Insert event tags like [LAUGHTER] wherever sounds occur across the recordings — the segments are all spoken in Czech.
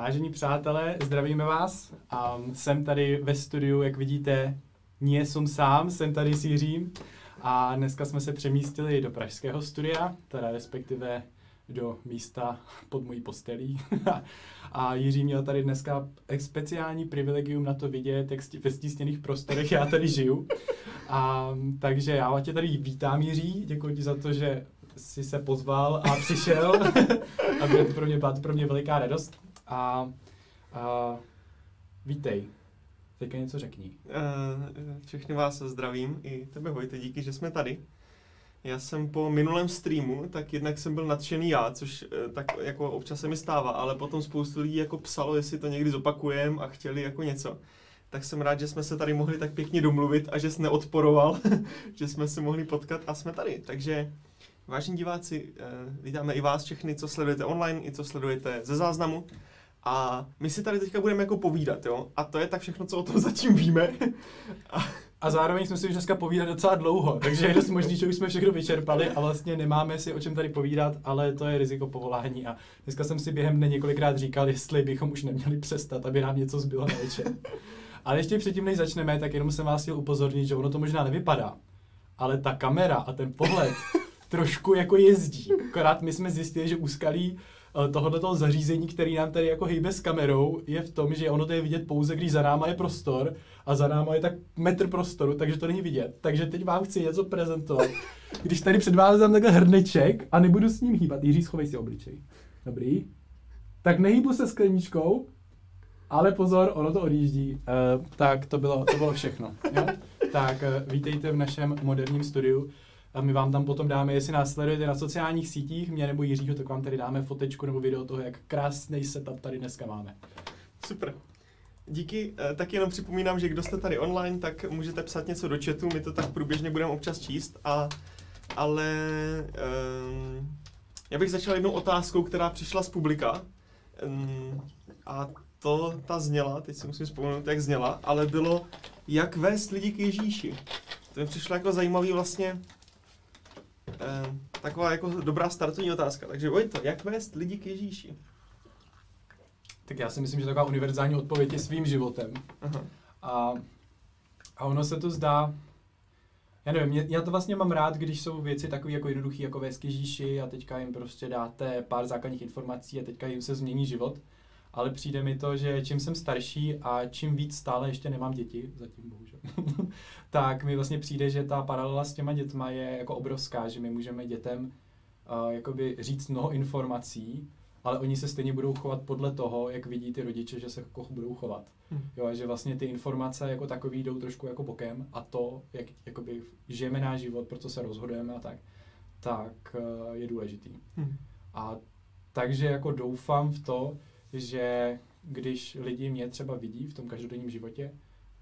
Vážení přátelé, zdravíme vás. Um, jsem tady ve studiu, jak vidíte, nie jsem sám, jsem tady s Jiřím. A dneska jsme se přemístili do pražského studia, teda respektive do místa pod mojí postelí. [LAUGHS] a Jiří měl tady dneska speciální privilegium na to vidět, jak ve stísněných prostorech já tady žiju. A, takže já tě tady vítám, Jiří, děkuji ti za to, že jsi se pozval a přišel. [LAUGHS] a bylo to pro mě, pro mě veliká radost. A, a vítej. Teďka něco řekni. Uh, všechny vás zdravím, i tebe Vojte, díky, že jsme tady. Já jsem po minulém streamu, tak jednak jsem byl nadšený já, což uh, tak jako občas se mi stává, ale potom spoustu lidí jako psalo, jestli to někdy zopakujem a chtěli jako něco. Tak jsem rád, že jsme se tady mohli tak pěkně domluvit a že jsi neodporoval, [LAUGHS] že jsme se mohli potkat a jsme tady. Takže vážení diváci, uh, vítáme i vás všechny, co sledujete online, i co sledujete ze záznamu. A my si tady teďka budeme jako povídat, jo? A to je tak všechno, co o tom [LAUGHS] zatím víme. a, a zároveň jsme si už dneska povídat docela dlouho, takže je dost možný, že už jsme všechno vyčerpali a vlastně nemáme si o čem tady povídat, ale to je riziko povolání. A dneska jsem si během dne několikrát říkal, jestli bychom už neměli přestat, aby nám něco zbylo na večer. Ale ještě předtím, než začneme, tak jenom jsem vás chtěl upozornit, že ono to možná nevypadá, ale ta kamera a ten pohled trošku jako jezdí. Akorát my jsme zjistili, že úskalí Eh, tohoto zařízení, který nám tady jako hýbe s kamerou, je v tom, že ono to je vidět pouze, když za náma je prostor a za náma je tak metr prostoru, takže to není vidět. Takže teď vám chci něco prezentovat. [LAUGHS] Když tady před vámi dám takhle hrneček a nebudu s ním hýbat, Jiří, schovej si obličej. Dobrý. Tak nehýbu se skleničkou, ale pozor, ono to odjíždí. Uh, tak to bylo, to bylo všechno. Jo? [LAUGHS] Tak uh, vítejte v našem moderním studiu. A my vám tam potom dáme, jestli nás sledujete na sociálních sítích, mě nebo Jiřího, tak vám tady dáme fotečku nebo video toho, jak krásný setup tady dneska máme. Super. Díky, eh, tak jenom připomínám, že kdo jste tady online, tak můžete psat něco do chatu, my to tak průběžně budeme občas číst, a, ale um, já bych začal jednou otázkou, která přišla z publika um, a to ta zněla, teď si musím vzpomenout, jak zněla, ale bylo, jak vést lidi k Ježíši. To mi přišlo jako zajímavý vlastně, eh, taková jako dobrá startovní otázka. Takže Vojto, jak vést lidi k Ježíši? Tak já si myslím, že taková univerzální odpověď je svým životem. Aha. A, a ono se to zdá, já nevím, já to vlastně mám rád, když jsou věci takové jako jednoduché, jako vést k Ježíši a teďka jim prostě dáte pár základních informací a teďka jim se změní život ale přijde mi to, že čím jsem starší a čím víc stále ještě nemám děti, zatím bohužel, [LAUGHS] tak mi vlastně přijde, že ta paralela s těma dětma je jako obrovská, že my můžeme dětem uh, jakoby říct mnoho informací, ale oni se stejně budou chovat podle toho, jak vidí ty rodiče, že se jako budou chovat. Hmm. Jo, a že vlastně ty informace jako takový jdou trošku jako bokem a to, jak jakoby žijeme náš život, pro co se rozhodujeme a tak, tak uh, je důležitý. Hmm. A takže jako doufám v to, že když lidi mě třeba vidí v tom každodenním životě,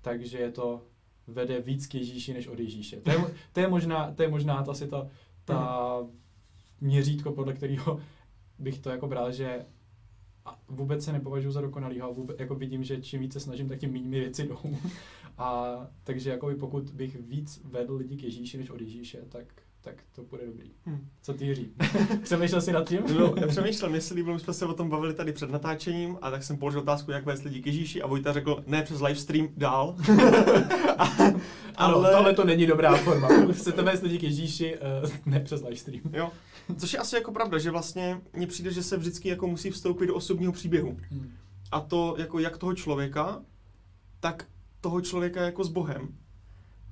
takže je to vede víc k Ježíši než od Ježíše. To je, [LAUGHS] to je možná, to je možná to asi ta, ta měřítko, podle kterého bych to jako bral, že vůbec se nepovažuji za dokonalýho, vůbec, jako vidím, že čím více snažím, tak tím méně mi věci jdou. [LAUGHS] A takže jako pokud bych víc vedl lidi k Ježíši než od Ježíše, tak tak to bude dobrý. Hmm. Co ty Jiří? [LAUGHS] Přemýšlel jsi nad tím? no, já přemýšlel, mě se líbilo, jsme se o tom bavili tady před natáčením a tak jsem položil otázku, jak vést lidi k Ježíši a Vojta řekl, ne přes livestream, dál. [LAUGHS] a, ano, ale... tohle to není dobrá forma. Chcete vést lidi k Ježíši, uh, [LAUGHS] ne přes livestream. Jo. Což je asi jako pravda, že vlastně mně přijde, že se vždycky jako musí vstoupit do osobního příběhu. Hmm. A to jako jak toho člověka, tak toho člověka jako s Bohem.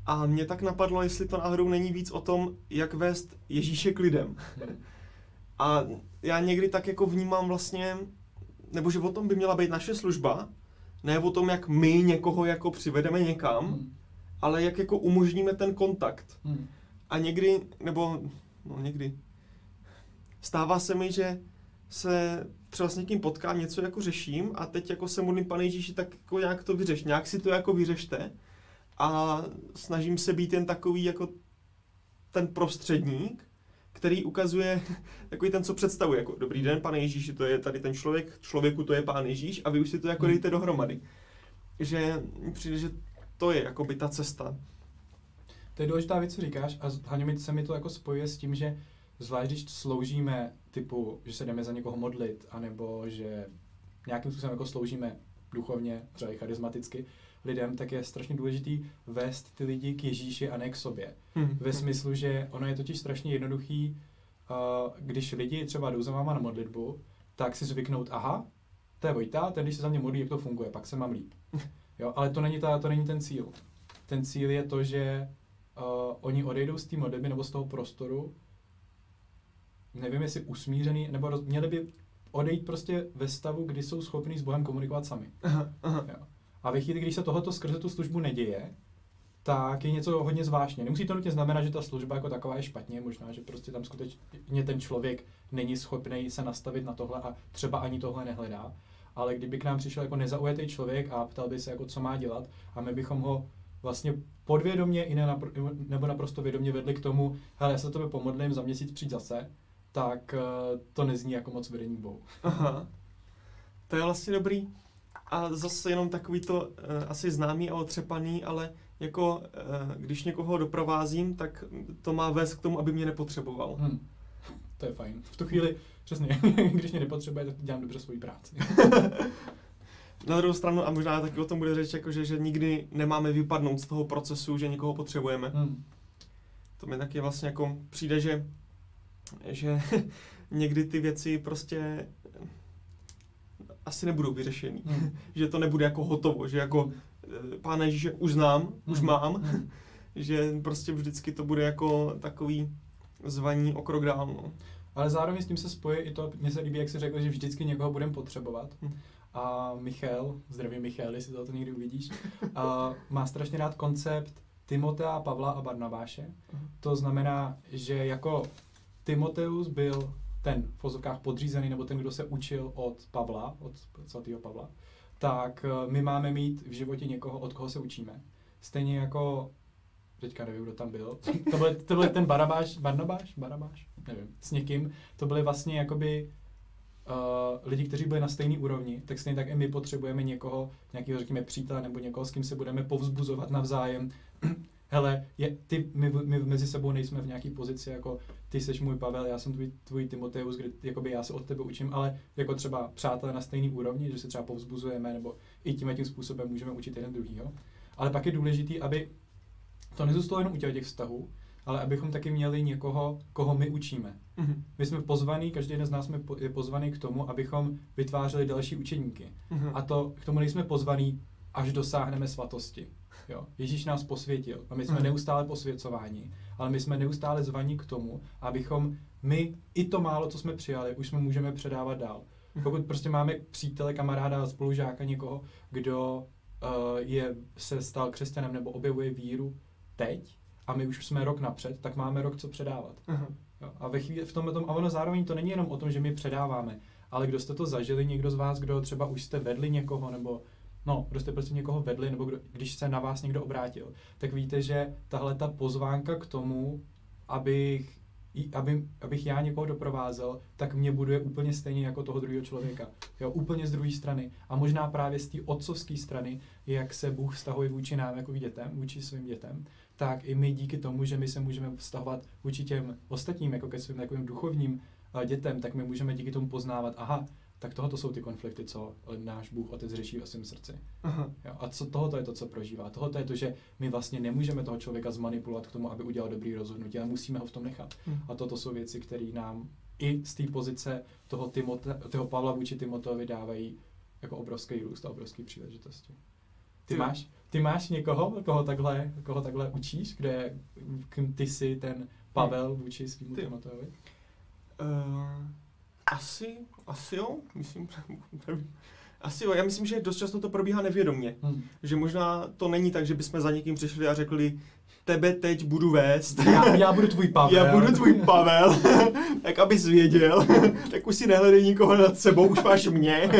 A mě tak napadlo, jestli to náhodou není víc o tom, jak vést Ježíše k lidem. [LAUGHS] A já někdy tak jako vnímám vlastně, nebo že o tom by měla být naše služba, ne o tom, jak my někoho jako přivedeme někam, hmm. ale jak jako umožníme ten kontakt. Hmm. A někdy, nebo no někdy, stává se mi, že se třeba s někým potkám, něco jako řeším a teď jako se modlím, pane Ježíši, tak jako nějak to vyřeš, nějak si to jako vyřešte a snažím se být jen takový jako ten prostředník, který ukazuje [LAUGHS] takový ten, co představuje, jako dobrý den, pane Ježíši, to je tady ten člověk, člověku to je pán Ježíš a vy už si to jako hmm. dejte dohromady. Že přijde, že to je jako by ta cesta. To je důležitá věc, co říkáš a hlavně se mi to jako spojuje s tím, že zvlášť když sloužíme typu, že se jdeme za někoho modlit, anebo že nějakým způsobem jako sloužíme duchovně, třeba i charismaticky lidem, tak je strašně důležitý vést ty lidi k Ježíši a ne k sobě. Hmm. Ve smyslu, že ono je totiž strašně jednoduchý, uh, když lidi třeba jdou za váma na modlitbu, tak si zvyknout, aha, to je Vojta, ten když se za mě modlí, jak to funguje, pak se mám líp. [LAUGHS] Jo, ale to není, ta, to není ten cíl. Ten cíl je to, že uh, oni odejdou z té modlitby nebo z toho prostoru, nevím jestli usmířený, nebo roz, měli by odejít prostě ve stavu, kdy jsou schopní s Bohem komunikovat sami. Aha, aha. Jo. A ve chvíli, když se tohoto skrze tu službu neděje, tak je něco hodně zvláštně. Nemusí to nutně znamenat, že ta služba jako taková je špatně, možná, že prostě tam skutečně ten člověk není schopný se nastavit na tohle a třeba ani tohle nehledá. Ale kdyby k nám přišel jako nezaujatý člověk a ptal by se, jako, co má dělat, a my bychom ho vlastně podvědomě i ne napr- nebo naprosto vědomě vedli k tomu, hele, já se tebe pomodlím, za měsíc přijď zase, tak uh, to nezní jako moc vedení Bohu. Aha. To je vlastně dobrý. A zase jenom takový to uh, asi známý a otřepaný, ale jako uh, když někoho doprovázím, tak to má vést k tomu, aby mě nepotřeboval. Hmm. To je fajn. V tu chvíli, přesně, [LAUGHS] když mě nepotřebuje, tak dělám dobře svoji práci. [LAUGHS] Na druhou stranu, a možná taky o tom bude řeč, jako že, že nikdy nemáme vypadnout z toho procesu, že někoho potřebujeme. Hmm. To mi taky vlastně jako přijde, že, že [LAUGHS] někdy ty věci prostě asi nebudou vyřešený. Hmm. [LAUGHS] že to nebude jako hotovo, že jako eh, pána Ježíše už znám, hmm. už mám, hmm. [LAUGHS] že prostě vždycky to bude jako takový zvaní o krok dál. No. Ale zároveň s tím se spojí i to, mně se líbí, jak jsi řekl, že vždycky někoho budeme potřebovat. Hmm. A Michal, zdravím Michal, jestli to někdy uvidíš, a má strašně rád koncept Timotea, Pavla a Barnabáše. Hmm. To znamená, že jako Timoteus byl ten v vozovkách podřízený, nebo ten, kdo se učil od Pavla, od svatého Pavla, tak eh, my máme mít v životě někoho, od koho se učíme. Stejně jako, teďka nevím, kdo tam byl, [LAUGHS] to byl, to byl ten Barabáš, Barnabáš, Barabáš, nevím, s někým, to byly vlastně jakoby uh, lidi, kteří byli na stejné úrovni, tak stejně tak i my potřebujeme někoho, nějakého, řekněme, přítele nebo někoho, s kým se budeme povzbuzovat navzájem, hele, je, ty, my, my mezi sebou nejsme v nějaké pozici, jako ty jsi můj Pavel, já jsem tvůj, tvůj Timoteus, kdy jakoby já se od tebe učím, ale jako třeba přátelé na stejný úrovni, že se třeba povzbuzujeme, nebo i tím tím způsobem můžeme učit jeden druhýho. Ale pak je důležité, aby to nezůstalo jenom u těch vztahů, ale abychom taky měli někoho, koho my učíme. Mm-hmm. My jsme pozvaní, každý jeden z nás je pozvaný k tomu, abychom vytvářeli další učeníky. Mm-hmm. A to k tomu nejsme pozvaní, až dosáhneme svatosti. Jo. Ježíš nás posvětil a my jsme mm. neustále posvěcováni, ale my jsme neustále zvaní k tomu, abychom my i to málo, co jsme přijali, už jsme můžeme předávat dál. Mm. Pokud prostě máme přítele, kamaráda, spolužáka, někoho, kdo uh, je, se stal křesťanem nebo objevuje víru teď a my už jsme rok napřed, tak máme rok co předávat. Mm. Jo. A ve chvíli, v tomhle tom, a ono zároveň to není jenom o tom, že my předáváme, ale kdo jste to zažili, někdo z vás, kdo třeba už jste vedli někoho, nebo no, kdo jste prostě někoho vedli, nebo kdo, když se na vás někdo obrátil, tak víte, že tahle ta pozvánka k tomu, abych, aby, abych já někoho doprovázel, tak mě buduje úplně stejně jako toho druhého člověka. Jo, úplně z druhé strany. A možná právě z té otcovské strany, jak se Bůh vztahuje vůči nám jako dětem, vůči svým dětem, tak i my díky tomu, že my se můžeme vztahovat vůči těm ostatním, jako ke svým takovým duchovním eh, dětem, tak my můžeme díky tomu poznávat, aha, tak tohoto jsou ty konflikty, co náš Bůh Otec řeší ve svém srdci. Aha. Jo, a co tohoto je to, co prožívá. Tohoto je to, že my vlastně nemůžeme toho člověka zmanipulovat k tomu, aby udělal dobrý rozhodnutí, ale musíme ho v tom nechat. Hmm. A toto jsou věci, které nám i z té pozice toho, Timote, toho Pavla vůči Timoteovi dávají jako obrovský růst a obrovské příležitosti. Ty ty máš, ty máš někoho, koho takhle, koho takhle učíš, kde ty jsi ten Pavel vůči svým Timoteovi? Uh, asi, asi jo, myslím, [LAUGHS] Asi jo, já myslím, že dost často to probíhá nevědomně. Hmm. Že možná to není tak, že bychom za někým přišli a řekli, tebe teď budu vést. Já, já budu tvůj [LAUGHS] Pavel. Já budu tvůj Pavel, [LAUGHS] tak abys věděl, tak už si nehledej nikoho nad sebou, už máš mě.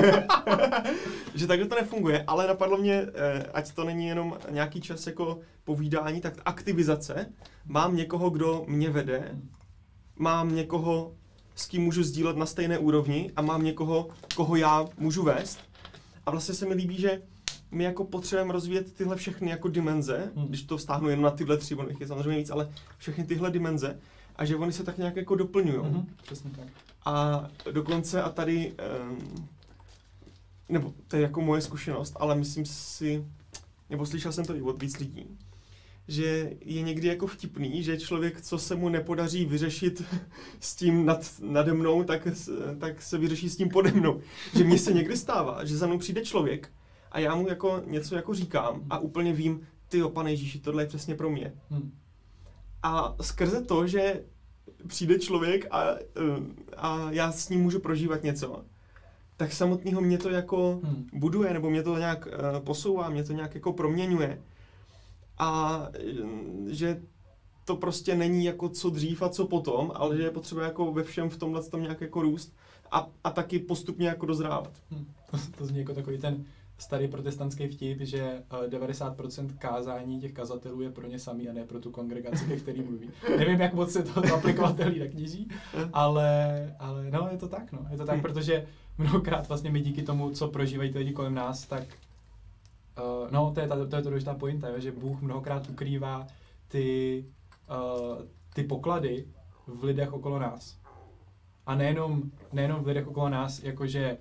že takhle to nefunguje, ale napadlo mě, eh, ať to není jenom nějaký čas jako povídání, tak aktivizace. Mám někoho, kdo mě vede, mám někoho, s kým můžu sdílet na stejné úrovni a mám někoho, koho já můžu vést. A vlastně se mi líbí, že my jako potřebujeme rozvíjet tyhle všechny jako dimenze, hmm. když to vztáhnu jen na tyhle tři, ono je samozřejmě víc, ale všechny tyhle dimenze a že oni se tak nějak jako doplňují. Hmm. Přesně tak. A dokonce a tady um, nebo to je jako moje zkušenost, ale myslím si, nebo slyšel jsem to i od víc lidí, že je někdy jako vtipný, že člověk, co se mu nepodaří vyřešit s tím nad, nade mnou, tak, tak se vyřeší s tím pode mnou. Že mně se někdy stává, že za mnou přijde člověk a já mu jako něco jako říkám a úplně vím, ty jo, pane Ježíši, tohle je přesně pro mě. Hmm. A skrze to, že přijde člověk a, a já s ním můžu prožívat něco, tak samotného mě to jako hmm. buduje, nebo mě to nějak uh, posouvá, mě to nějak jako proměňuje. A že to prostě není jako co dřív a co potom, ale že je potřeba jako ve všem v tomhle tom nějak jako růst a, a taky postupně jako dozrávat. Hmm. To, to zní jako takový ten starý protestantský vtip, že 90% eh, kázání těch kazatelů je pro ně samý a ne pro tu kongregaci, ke který mluví. [LAUGHS] Nevím, jak moc se to aplikovatelí tak kníží, [LAUGHS] ale, ale no, je to tak, no. Je to tak, hmm. protože mnohokrát vlastně my díky tomu, co prožívají ty lidi kolem nás, tak uh, no, to je, ta, to je to důležitá pointa, že Bůh mnohokrát ukrývá ty, uh, ty poklady v lidech okolo nás. A nejenom, nejenom v lidech okolo nás, jakože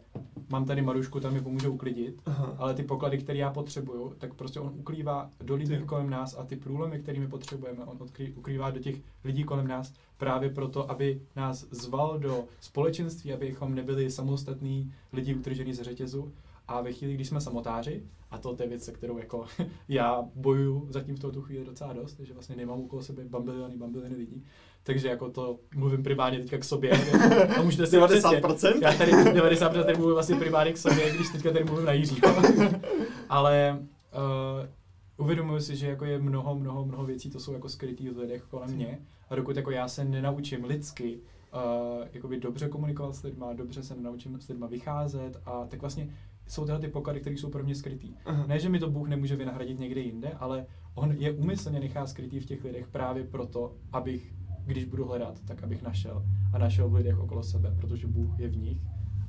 mám tady Marušku, tam mi pomůže uklidit, Aha. ale ty poklady, které já potřebuju, tak prostě on ukrývá do lidí ty. kolem nás a ty průlomy, kterými potřebujeme, on odkrý, ukrývá do těch lidí kolem nás právě proto, aby nás zval do společenství, abychom nebyli samostatní lidi utržený z řetězu. A ve chvíli, když jsme samotáři, a to je věc, se kterou jako [LAUGHS] já bojuju zatím v tuto chvíli docela dost, že vlastně nemám okolo sebe bambiliony, bambiliony lidí, takže jako to mluvím primárně teďka k sobě. [LAUGHS] A můžete si 90%? Přesně, já tady 90% tady mluvím vlastně primárně k sobě, když teďka tady mluvím na Jiřího. [LAUGHS] Ale uh, uvědomuji si, že jako je mnoho, mnoho, mnoho věcí, to jsou jako skrytý v lidech kolem mě. A dokud jako já se nenaučím lidsky uh, jakoby dobře komunikovat s lidma, dobře se nenaučím s lidma vycházet a tak vlastně jsou tyhle ty poklady, které jsou pro mě skrytý. Aha. Ne, že mi to Bůh nemůže vynahradit někde jinde, ale on je úmyslně nechá skrytý v těch lidech právě proto, abych když budu hledat, tak abych našel a našel v lidech okolo sebe, protože Bůh je v nich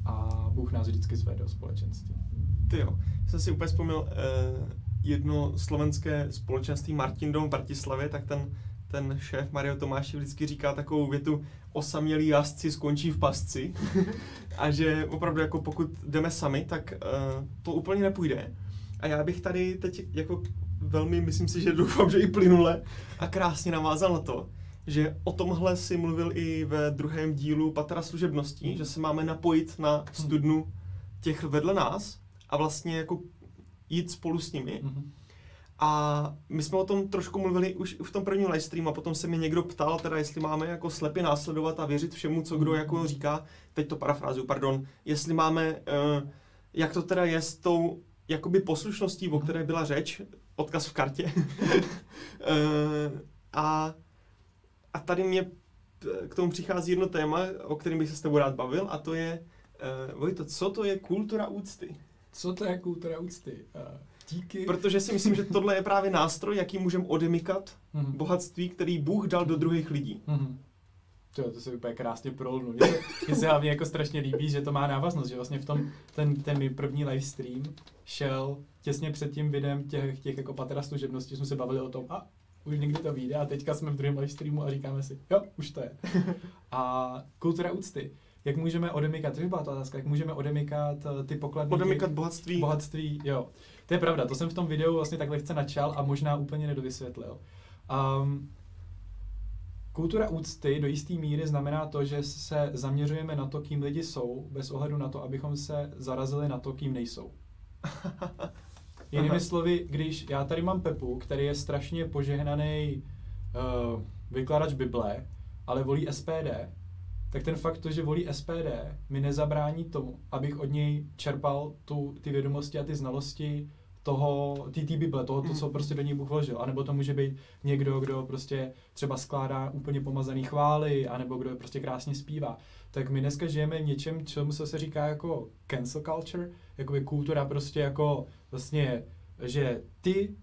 a Bůh nás vždycky zve do společenství. Ty jo, jsem si úplně vzpomněl eh, jedno slovenské společenství Martin Dom v Bratislavě, tak ten, ten šéf Mario Tomáš vždycky říká takovou větu, osamělí jazdci skončí v pasci [LAUGHS] a že opravdu jako pokud jdeme sami, tak eh, to úplně nepůjde. A já bych tady teď jako velmi, myslím si, že doufám, že i plynule a krásně navázal na to, že o tomhle si mluvil i ve druhém dílu Patra služebností, že se máme napojit na studnu těch vedle nás a vlastně jako jít spolu s nimi. Mm. A my jsme o tom trošku mluvili už v tom prvním live streamu a potom se mi někdo ptal, teda jestli máme jako slepě následovat a věřit všemu, co kdo jako říká, teď to parafrázuju, pardon, jestli máme, uh, jak to teda je s tou jakoby poslušností, o které byla řeč, odkaz v kartě. uh, [LAUGHS] [LAUGHS] a a tady mě k tomu přichází jedno téma, o kterém bych se s tebou rád bavil, a to je, Vojto, co to je kultura úcty? Co to je kultura úcty? Uh, díky. Protože si myslím, že tohle je právě nástroj, jaký můžeme odemykat mm-hmm. bohatství, který Bůh dal do druhých lidí. Mm-hmm. To, to se úplně krásně prolnu. Mně se hlavně jako strašně líbí, že to má návaznost, že vlastně v tom, ten, ten první live stream šel těsně před tím videem těch, těch jako patera služebností, jsme se bavili o tom, a už někdy to vyjde a teďka jsme v druhém live streamu a říkáme si, jo, už to je. [LAUGHS] a kultura úcty. Jak můžeme odemykat, to byla ta otázka, jak můžeme odemykat eh, ty poklady. Odemykat bohatství. Bohatství, jo. To je pravda, to jsem v tom videu vlastně tak lehce načal a možná úplně nedovysvětlil. Um, Kultura úcty do jisté míry znamená to, že se zaměřujeme na to, kým lidi jsou, bez ohledu na to, abychom se zarazili na to, kým nejsou. [LAUGHS] Jinými slovy, když já tady mám Pepu, který je strašně požehnaný uh, vykladač Bible, ale volí SPD, tak ten fakt, to, že volí SPD, mi nezabrání tomu, abych od něj čerpal tu, ty vědomosti a ty znalosti toho, ty, ty Bible, toho, to, co hmm. prostě do něj Bůh vložil. A nebo to může být někdo, kdo prostě třeba skládá úplně pomazaný chvály, anebo kdo prostě krásně zpívá. Tak my dneska žijeme v něčem, čemu se, se říká jako cancel culture, jakoby kultura prostě jako vlastně, že ty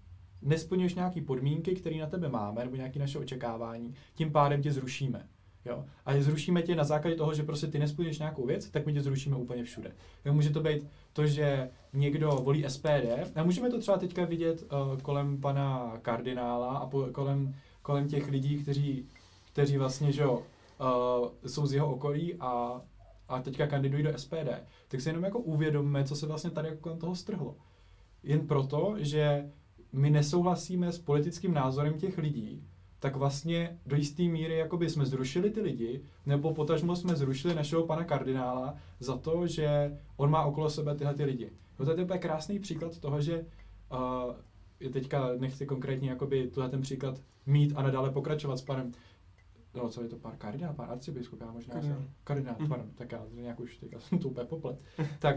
nesplňuješ nějaké podmínky, které na tebe máme, nebo nějaké naše očekávání, tím pádem tě zrušíme. Jo? A zrušíme tě na základě toho, že prostě ty nesplníš nějakou věc, tak my tě zrušíme úplně všude. Jo? Může to být to, že někdo volí SPD, a můžeme to třeba teďka vidět uh, kolem pana kardinála a po, kolem, kolem těch lidí, kteří, kteří vlastně, že jo, uh, jsou z jeho okolí a a teďka kandidují do SPD, tak si jenom jako uvědomme, co se vlastně tady jako kolem toho strhlo. Jen proto, že my nesouhlasíme s politickým názorem těch lidí, tak vlastně do jisté míry jakoby jsme zrušili ty lidi, nebo potažmo jsme zrušili našeho pana kardinála za to, že on má okolo sebe tyhle ty lidi. No to je úplně krásný příklad toho, že uh, teďka nechci konkrétně jakoby tuhle ten příklad mít a nadále pokračovat s panem no co je to, pár kardinál, pár arcibiskup, já možná kardinál, jsem, kardinál mm. pardon, tak já nějak už teďka jsem to úplně poplet. tak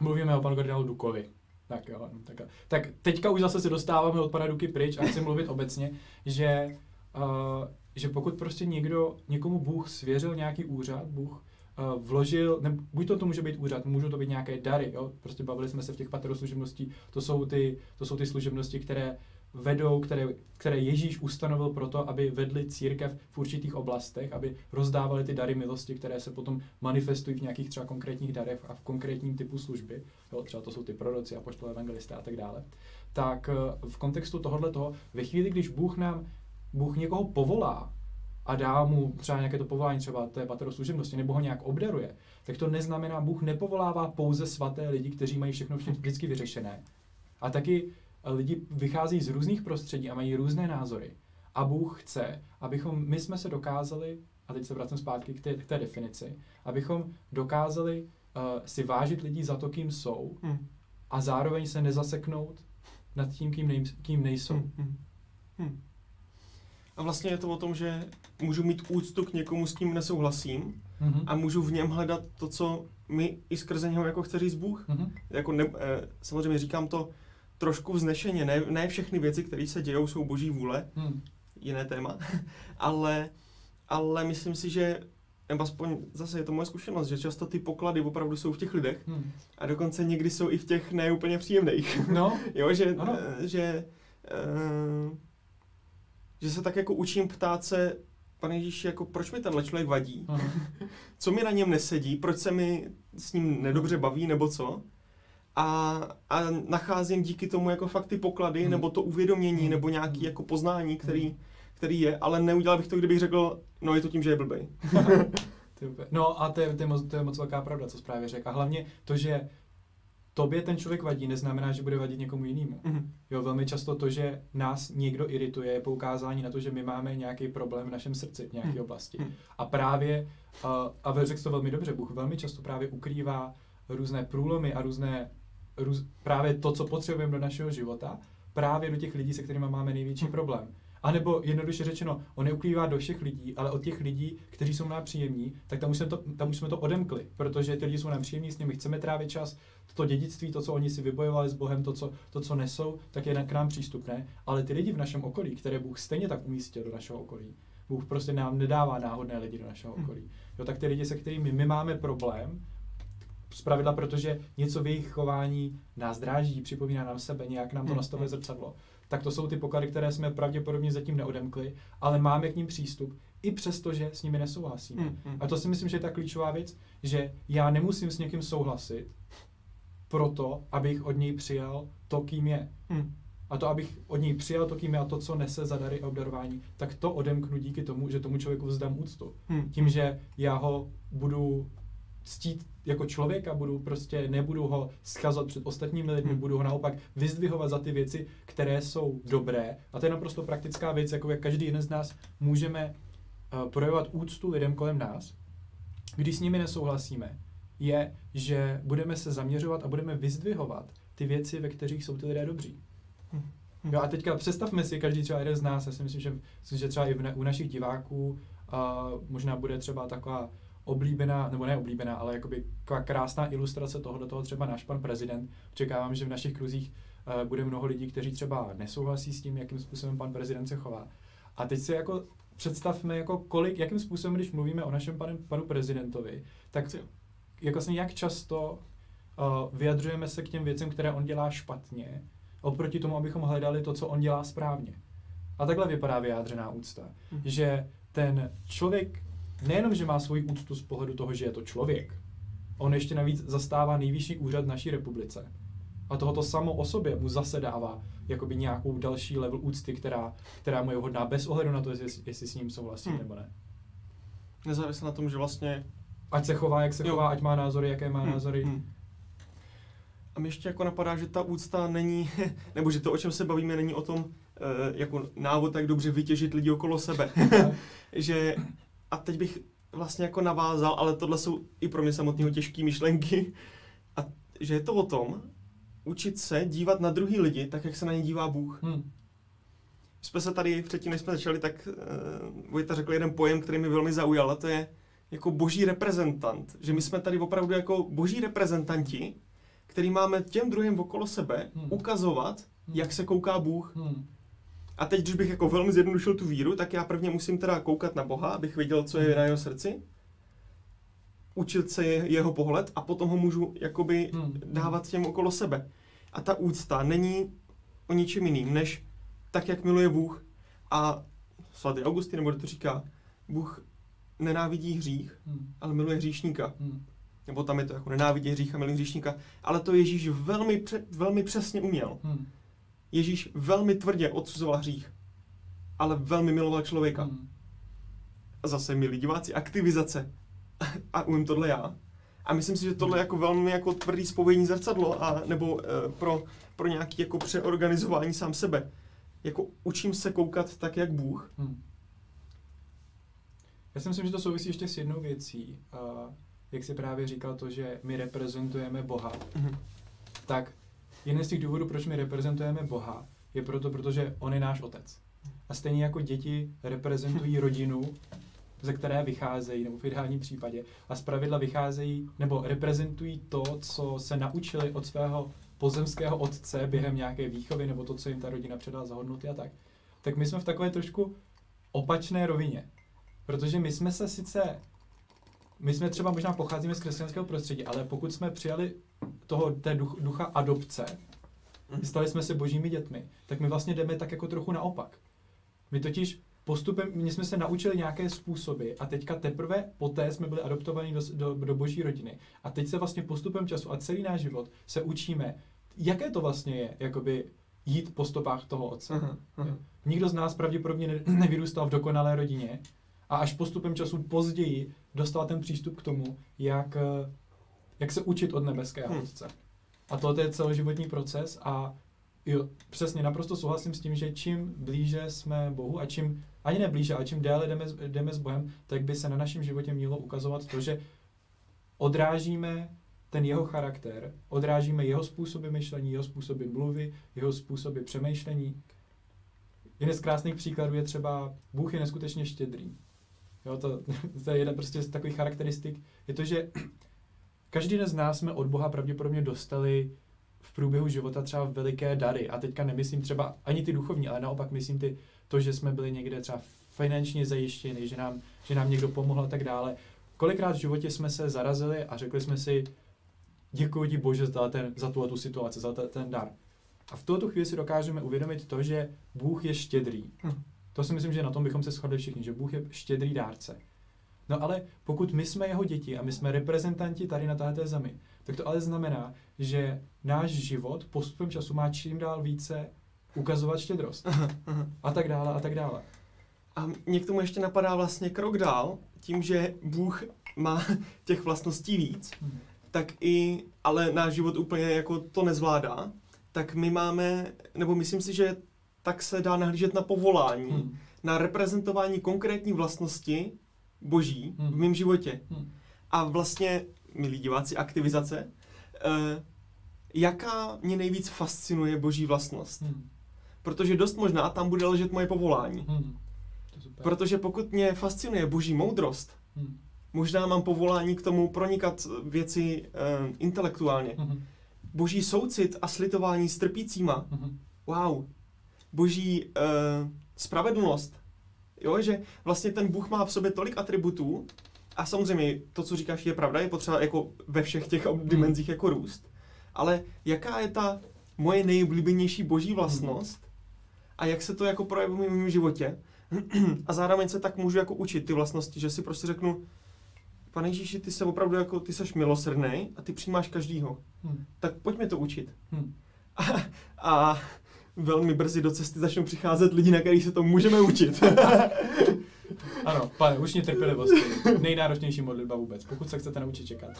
mluvíme o panu kardinálu Dukovi. Tak jo, no, tak, tak teďka už zase se dostáváme od pana Duky pryč a chci mluvit obecně, že, uh, že pokud prostě někdo, někomu Bůh svěřil nějaký úřad, Bůh uh, vložil, ne, buď to, to může být úřad, můžou to být nějaké dary, jo? prostě bavili jsme se v těch pateroslužebností, to jsou ty, to jsou ty služebnosti, které vedou, které, které Ježíš ustanovil proto, aby vedli církev v určitých oblastech, aby rozdávali ty dary milosti, které se potom manifestují v nějakých třeba konkrétních darech a v konkrétním typu služby, jo, třeba to jsou ty proroci, apoštolé, evangelisté a tak dále, tak eh, v kontextu tohohle toho, ve chvíli, když Bůh nám, Bůh někoho povolá a dá mu třeba nějaké to povolání, třeba té patero služebnosti, nebo ho nějak obdaruje, tak to neznamená, Bůh nepovolává pouze svaté lidi, kteří mají všechno vždycky vyřešené. A taky lidi vychází z různých prostředí a mají různé názory. A Bůh chce, abychom, my jsme se dokázali, a teď se vracím zpátky k té, k té definici, abychom dokázali uh, si vážit lidí za to, kým jsou hmm. a zároveň se nezaseknout nad tím, kým, nej, kým nejsou. Hmm. Hmm. hmm. A vlastně je to o tom, že můžu mít úctu k někomu, s kým nesouhlasím mm-hmm. a můžu v něm hledat to, co mi i skrze něho jako chce říct Bůh. Mm-hmm. Jako ne, eh, samozřejmě říkám to trošku vznešeně. Ne, ne všechny věci, které se dějou, jsou boží vůle. Hmm. Jiné téma. [LAUGHS] ale, ale myslím si, že nebo aspoň zase je to moje zkušenost, že často ty poklady opravdu jsou v těch lidech hmm. a dokonce někdy jsou i v těch neúplně příjemných. [LAUGHS] No. jo, že, ano. že, uh, že se tak jako učím ptát se, pane Ježíši, jako proč mi tenhle člověk vadí? [LAUGHS] co mi na něm nesedí? Proč se mi s ním nedobře baví nebo co? A, a nacházím díky tomu jako fakt ty poklady, hmm. nebo to uvědomění, hmm. nebo nějaký jako poznání, který, hmm. který je, ale neudělal bych to, kdybych řekl, no je to tím, že je blbej. [LAUGHS] no a to je, to, je moc, to je moc velká pravda, co právě řekl. A hlavně to, že tobě ten člověk vadí, neznamená, že bude vadit někomu jinému. Mm-hmm. Jo, velmi často to, že nás někdo irituje, je poukázání na to, že my máme nějaký problém v našem srdci v nějaké mm-hmm. oblasti. Mm-hmm. A právě, a, a řekl to velmi dobře, Bůh velmi často právě ukrývá různé průlomy a různé růz, právě to, co potřebujeme do našeho života, právě do těch lidí, se kterými máme největší problém. A nebo jednoduše řečeno, on neuklívá do všech lidí, ale od těch lidí, kteří jsou nám příjemní, tak tam už, jsme to, tam už jsme to odemkli, protože ty lidi jsou nám příjemní, s nimi chceme trávit čas, to dědictví, to, co oni si vybojovali s Bohem, to, co, to, co nesou, tak je k nám přístupné. Ale ty lidi v našem okolí, které Bůh stejně tak umístil do našeho okolí, Bůh prostě nám nedává náhodné lidi do našeho hmm. okolí. Jo, tak ty lidi, se kterými my máme problém, pravidla, protože něco v jejich chování nás dráží, připomíná nám sebe, nějak nám to hmm. nastavuje zrcadlo. Tak to jsou ty poklady, které jsme pravděpodobně zatím neodemkli, ale máme k ním přístup, i přesto, že s nimi nesouhlasíme. Hmm. A to si myslím, že je ta klíčová věc, že já nemusím s někým souhlasit, proto, abych od něj přijal to, kým je. A to, abych od něj přijal to, kým je a to, co nese za dary a obdarování, tak to odemknu díky tomu, že tomu člověku vzdám úctu. Hmm. Tím, že já ho budu ctít jako člověka, budu prostě, nebudu ho schazovat před ostatními lidmi, hmm. budu ho naopak vyzdvihovat za ty věci, které jsou dobré. A to je naprosto praktická věc, jako jak každý jeden z nás můžeme uh, projevovat úctu lidem kolem nás, když s nimi nesouhlasíme, je, že budeme se zaměřovat a budeme vyzdvihovat ty věci, ve kterých jsou ty lidé dobří. Hmm. Jo, a teďka představme si, každý třeba jeden z nás, já si myslím, že, že třeba i v u našich diváků uh, možná bude třeba taková oblíbená, nebo ne oblíbená, ale jakoby krásná ilustrace toho, do toho třeba náš pan prezident. Očekávám, že v našich kruzích uh, bude mnoho lidí, kteří třeba nesouhlasí s tím, jakým způsobem pan prezident se chová. A teď si jako představme, jako kolik, jakým způsobem, když mluvíme o našem panu, panu prezidentovi, tak jako vlastně jak často uh, vyjadřujeme se k těm věcem, které on dělá špatně, oproti tomu, abychom hledali to, co on dělá správně. A takhle vypadá vyjádřená úcta. Mm. Že ten člověk nejenom, že má svoji úctu z pohledu toho, že je to člověk, on ještě navíc zastává nejvyšší úřad v naší republice. A tohoto samo o sobě mu zase dává jakoby nějakou další level úcty, která, která mu je vhodná bez ohledu na to, jestli, jestli s ním souhlasí hmm. nebo ne. Nezávisle na tom, že vlastně ať se chová, jak se jo. chová, ať má názory, jaké má hmm. názory. Hmm. A mi ještě jako napadá, že ta úcta není, [LAUGHS] nebo že to, o čem se bavíme, není o tom, e, jako návod, jak dobře vytěžit lidi okolo sebe. [LAUGHS] že, a teď bych vlastně jako navázal, ale tohle jsou i pro mě samotného těžké myšlenky, a že je to o tom, učit se dívat na druhý lidi tak, jak se na ně dívá Bůh. Hmm. Jsme se tady předtím, než jsme začali, tak uh, Vojta řekl jeden pojem, který mi velmi zaujal, a to je jako boží reprezentant. Že my jsme tady opravdu jako boží reprezentanti, který máme těm druhým okolo sebe hmm. ukazovat, hmm. jak se kouká Bůh. Hmm. A teď, když bych jako velmi zjednodušil tu víru, tak já prvně musím teda koukat na Boha, abych věděl, co je na jeho srdci, učit se jeho pohled a potom ho můžu jakoby hmm. dávat těm okolo sebe. A ta úcta není o ničem jiným, než tak, jak miluje Bůh. A svatý Augustin, nebo to říká, Bůh nenávidí hřích, hmm. ale miluje hříšníka. Hmm. Nebo tam je to jako nenávidí hřích a miluje hříšníka. Ale to Ježíš velmi, velmi přesně uměl. Hmm. Ježíš velmi tvrdě odsuzoval hřích, ale velmi miloval člověka. Hmm. A zase, milí diváci, aktivizace. a umím tohle já. A myslím si, že tohle je jako velmi jako tvrdý spovědní zrcadlo, a, nebo e, pro, pro nějaký jako přeorganizování sám sebe. Jako učím se koukat tak, jak Bůh. Hmm. Já si myslím, že to souvisí ještě s jednou věcí. A jak jsi právě říkal to, že my reprezentujeme Boha, hmm. tak jeden z těch důvodů, proč my reprezentujeme Boha, je proto, protože On je náš otec. A stejně jako děti reprezentují [LAUGHS] rodinu, ze které vycházejí, nebo v ideálním případě, a zpravidla vycházejí nebo reprezentují to, co se naučili od svého pozemského otce během nějaké výchovy, nebo to, co jim ta rodina předala za hodnoty a tak, tak my jsme v takové trošku opačné rovině. Protože my jsme se sice, my jsme třeba možná pocházíme z křesťanského prostředí, ale pokud jsme přijali toho, té duch, ducha adopce, mhm. stali jsme se božími dětmi, tak my vlastně jdeme tak jako trochu naopak. My totiž postupem, my jsme se naučili nějaké způsoby a teďka teprve poté jsme byli adoptovaní do, do, do boží rodiny. A teď se vlastně postupem času a celý náš život se učíme, jaké to vlastně je, jakoby jít po stopách toho otce. Uh-huh, uh-huh. Nikdo z nás pravděpodobně ne, [CLEARS THROAT] nevyrůstal v dokonalé rodině a až postupem času později dostal ten přístup k tomu, jak, jak se učit od nebeského hmm. otce. A to je celoživotní proces a jo, přesně, naprosto souhlasím s tím, že čím blíže jsme Bohu a čím ani neblíže, ale čím déle jdeme, jdeme s Bohem, tak by se na našem životě mělo ukazovat to, že odrážíme ten jeho charakter, odrážíme jeho způsoby myšlení, jeho způsoby mluvy, jeho způsoby přemýšlení. Jeden z krásných příkladů je třeba, Bůh je neskutečně štědrý. Jo, to, [LAUGHS] to je jeden prostě z takových charakteristik. Je to, že každý z nás jsme od Boha pravděpodobně dostali v průběhu života třeba veliké dary. A teďka nemyslím třeba ani ty duchovní, ale naopak myslím ty to, že jsme byli někde třeba finančně zajištěni, že nám, že nám někdo pomohl a tak dále. Kolikrát v životě jsme se zarazili a řekli jsme si, děkuji ti Bože za, ten, za tu a tu situaci, za ten, ten dar. A v tuto chvíli si dokážeme uvědomit to, že Bůh je štědrý. Hm. To si myslím, že na tom bychom se shodli všichni, že Bůh je štědrý dárce. No ale pokud my jsme jeho děti a my jsme reprezentanti tady na této zemi, tak to ale znamená, že náš život postupem času má čím dál více ukazovat štědrost. Aha, aha. A tak dále, a tak dále. A mě k tomu ještě napadá vlastně krok dál, tím, že Bůh má [LAUGHS] těch vlastností víc, hmm. tak i, ale náš život úplně jako to nezvládá, tak my máme, nebo myslím si, že tak se dá nahlížet na povolání, hmm. na reprezentování konkrétní vlastnosti boží hmm. v mém životě. Hmm. A vlastně, milí diváci, aktivizace, eh, jaká mě nejvíc fascinuje boží vlastnost. Hmm protože dost možná tam bude ležet moje povolání. Hmm. Protože pokud mě fascinuje boží moudrost, hmm. možná mám povolání k tomu pronikat věci uh, intelektuálně. Hmm. Boží soucit a slitování s trpícíma. Hmm. Wow. Boží uh, spravedlnost. Jo, že vlastně ten Bůh má v sobě tolik atributů a samozřejmě to, co říkáš, je pravda, je potřeba jako ve všech těch hmm. dimenzích jako růst. Ale jaká je ta moje nejoblíbenější boží vlastnost, a jak se to jako projevuje v mém životě. a zároveň se tak můžu jako učit ty vlastnosti, že si prostě řeknu, pane Ježíši, ty se opravdu jako, ty seš milosrdný a ty přijímáš každýho. Hmm. Tak pojďme to učit. Hmm. A, a velmi brzy do cesty začnou přicházet lidi, na kterých se to můžeme učit. [LAUGHS] Ano, pane, učně trpělivosti. Nejnáročnější modlitba vůbec, pokud se chcete naučit čekat.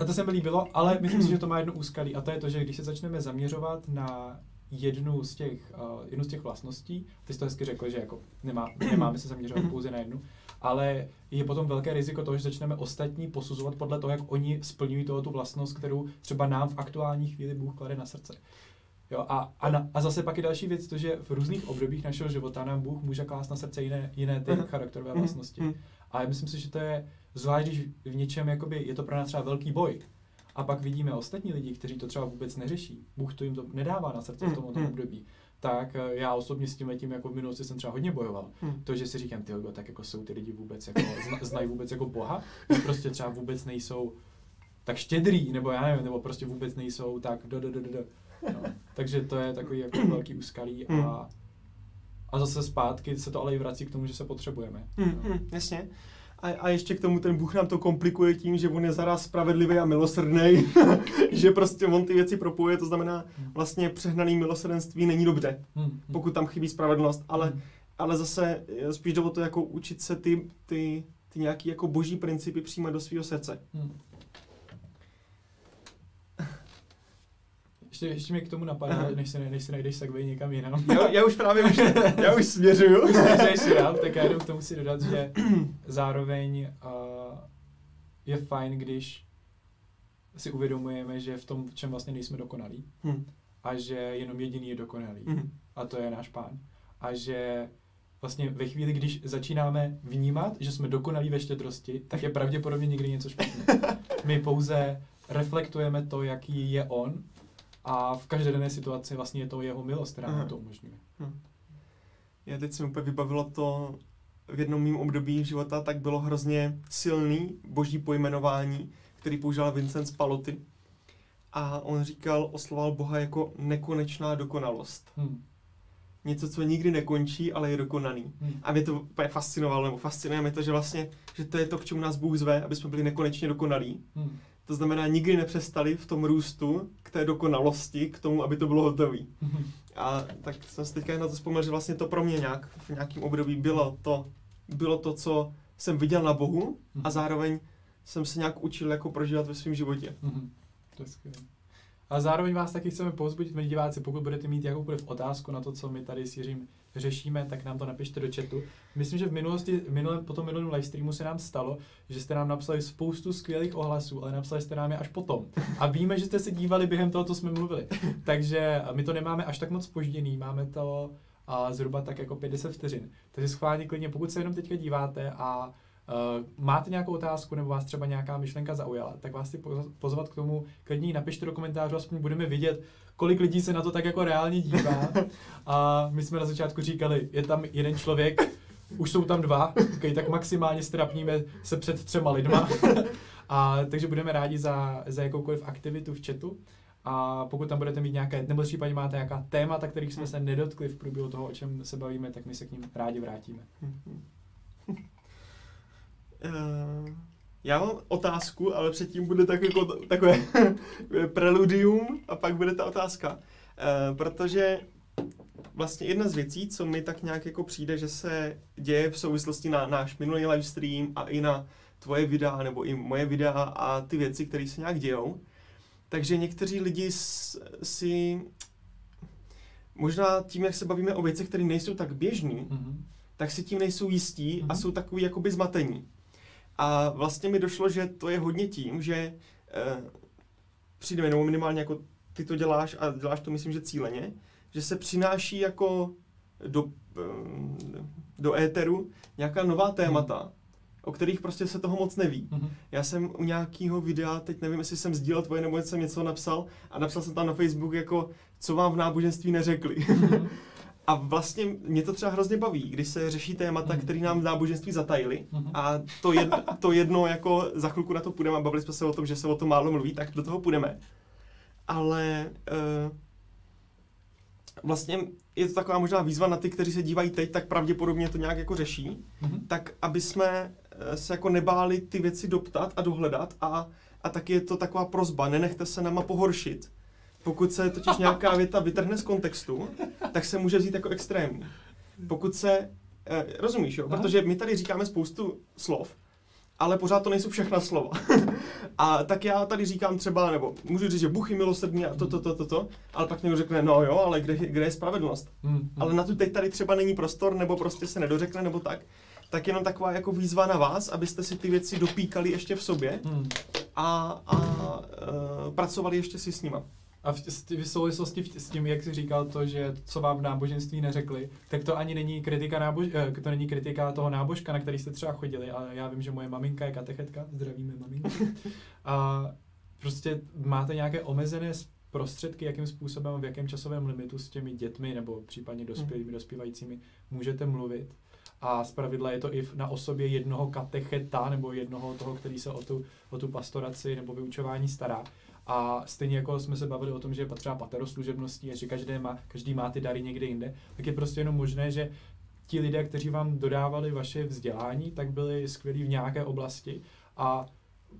a to se mi líbilo, ale myslím si, že to má jedno úskalí a to je to, že když se začneme zaměřovat na jednu z těch, uh, jednu z těch vlastností, ty jsi to hezky řekl, že jako nemá, nemáme se zaměřovat pouze na jednu, ale je potom velké riziko toho, že začneme ostatní posuzovat podle toho, jak oni splňují toho tu vlastnost, kterou třeba nám v aktuální chvíli Bůh klade na srdce. Jo, a, a, na, a zase pak je další věc, to, že v různých obdobích našeho života nám Bůh může klást na srdce jiné, jiné ty mhm. charakterové mhm. vlastnosti. Mhm. A já myslím si, že to je, zvlášť když v něčem jakoby, je to pro nás třeba velký boj, a pak vidíme ostatní lidi, kteří to třeba vůbec neřeší, Bůh to jim to nedává na srdce v tomto období, tak eh, já osobně s tím letím jako v minulosti jsem třeba hodně bojoval. Hmm. To, že si říkám, ty tak jako jsou ty lidi vůbec jako, znají vůbec jako Boha, že prostě třeba vůbec nejsou tak štědrý, nebo já nevím, nebo prostě vůbec nejsou tak do, do, do, do. No. Takže to je takový jako velký úskalí a, hmm. a zase zpátky se to ale i vrací k tomu, že se potřebujeme. Hmm, no. hmm, jasně. A, a ještě k tomu ten Bůh nám to komplikuje tím, že on je zaraz spravedlivý a milosrdný, [LAUGHS] že prostě on ty věci propojuje, to znamená vlastně přehnaný milosrdenství není dobře, hmm, hmm. pokud tam chybí spravedlnost, ale, hmm. ale zase spíš jde o to jako učit se ty, ty, ty nějaký jako boží principy přijímat do svého srdce. Ještě, ještě mě k tomu napadá, než se, než se najdeš segway někam jinam. Já, já už právě už, já už směřuju. Už si dám, tak já jenom k tomu si dodat, že zároveň uh, je fajn, když si uvědomujeme, že v tom, v čem vlastně nejsme dokonalí hmm. a že jenom jediný je dokonalý hmm. a to je náš pán. A že vlastně ve chvíli, když začínáme vnímat, že jsme dokonalí ve štědrosti, tak je pravděpodobně někdy něco špatně. [LAUGHS] My pouze reflektujeme to, jaký je on a v každé dané situaci vlastně je to jeho milost, která nám to umožňuje. Hmm. Já teď si úplně vybavilo to v jednom mým období života, tak bylo hrozně silný boží pojmenování, který používal Vincent Spaloty. A on říkal, osloval Boha jako nekonečná dokonalost. Hmm. Něco, co nikdy nekončí, ale je dokonaný. Hmm. A mě to úplně fascinovalo, nebo fascinuje mě to, že vlastně, že to je to, k čemu nás Bůh zve, aby jsme byli nekonečně dokonalí. Hmm. To znamená, nikdy nepřestali v tom růstu k té dokonalosti, k tomu, aby to bylo hotové. Mhm. A tak jsem si teďka na to vzpomněl, že vlastně to pro mě nějak v nějakém období bylo to, bylo to, co jsem viděl na Bohu a mhm. zároveň jsem se nějak učil jako prožívat ve svém životě. Mm-hmm. To je skvělé. A zároveň vás taky chceme povzbudit, milí diváci, pokud budete mít jakoukoliv otázku na to, co my tady s Jiřím řešíme, tak nám to napište do chatu. Myslím, že v minulosti, minulém, po tom minulém livestreamu se nám stalo, že jste nám napsali spoustu skvělých ohlasů, ale napsali jste nám je až potom. A víme, že jste se dívali během toho, co jsme mluvili. Takže my to nemáme až tak moc spožděný, máme to a zhruba tak jako 50 vteřin. Takže schválně klidně, pokud se jenom teďka díváte a Uh, máte nějakou otázku nebo vás třeba nějaká myšlenka zaujala, tak vás chci pozvat k tomu, klidně napište do komentářů, aspoň budeme vidět, kolik lidí se na to tak jako reálně dívá. [LAUGHS] A my jsme na začátku říkali, je tam jeden člověk, už jsou tam dva, okay, tak maximálně strapníme se před třema lidma. [LAUGHS] A, takže budeme rádi za, za jakoukoliv aktivitu v chatu. A pokud tam budete mít nějaké, nebo případně máte nějaká témata, kterých jsme se nedotkli v průběhu toho, o čem se bavíme, tak my se k ním rádi vrátíme. Uh, já mám otázku, ale předtím bude tak jako, takové [LAUGHS] preludium a pak bude ta otázka. Uh, protože vlastně jedna z věcí, co mi tak nějak jako přijde, že se děje v souvislosti na náš minulý livestream a i na tvoje videa nebo i moje videa a ty věci, které se nějak dějou, takže někteří lidi si možná tím, jak se bavíme o věcech, které nejsou tak běžný, mm-hmm. tak si tím nejsou jistí mm-hmm. a mhm. jsou takový jakoby zmatení. A vlastně mi došlo, že to je hodně tím, že eh, přijde nebo minimálně jako ty to děláš a děláš to myslím, že cíleně, že se přináší jako do, eh, do éteru nějaká nová témata, hmm. o kterých prostě se toho moc neví. Hmm. Já jsem u nějakého videa, teď nevím, jestli jsem sdílel tvoje nebo jsem něco napsal a napsal jsem tam na Facebook jako, co vám v náboženství neřekli. Hmm. [LAUGHS] A vlastně mě to třeba hrozně baví, když se řeší témata, které nám v náboženství zatajili. Mhm. A to, jed, to jedno, jako za chvilku na to půjdeme a bavili jsme se o tom, že se o tom málo mluví, tak do toho půjdeme. Ale uh, vlastně je to taková možná výzva na ty, kteří se dívají teď, tak pravděpodobně to nějak jako řeší. Mm-hmm. Tak aby jsme eh, se jako nebáli ty věci doptat a dohledat a, a taky je to taková prozba, nenechte se nama pohoršit pokud se totiž nějaká věta vytrhne z kontextu, tak se může vzít jako extrémní. Pokud se eh, rozumíš, jo? Protože my tady říkáme spoustu slov, ale pořád to nejsou všechna slova. [LAUGHS] a tak já tady říkám třeba, nebo můžu říct, že Bůh je milosrdný a to, to, to, to, to, ale pak někdo řekne, no jo, ale kde, kde je spravedlnost? Hmm, hmm. Ale na to teď tady třeba není prostor, nebo prostě se nedořekne, nebo tak. Tak jenom taková jako výzva na vás, abyste si ty věci dopíkali ještě v sobě hmm. a, a uh, pracovali ještě si s nima. A v, v souvislosti s tím, jak jsi říkal to, že co vám v náboženství neřekli, tak to ani není kritika, nábož, eh, to není kritika toho nábožka, na který jste třeba chodili, ale já vím, že moje maminka je katechetka, zdravíme maminku. [LAUGHS] A prostě máte nějaké omezené prostředky, jakým způsobem, v jakém časovém limitu s těmi dětmi nebo případně dospělými, hmm. dospívajícími můžete mluvit. A zpravidla je to i na osobě jednoho katecheta nebo jednoho toho, který se o tu, o tu pastoraci nebo vyučování stará. A stejně jako jsme se bavili o tom, že je potřeba pateroslužebností a že každý má, každý má ty dary někde jinde, tak je prostě jenom možné, že ti lidé, kteří vám dodávali vaše vzdělání, tak byli skvělí v nějaké oblasti a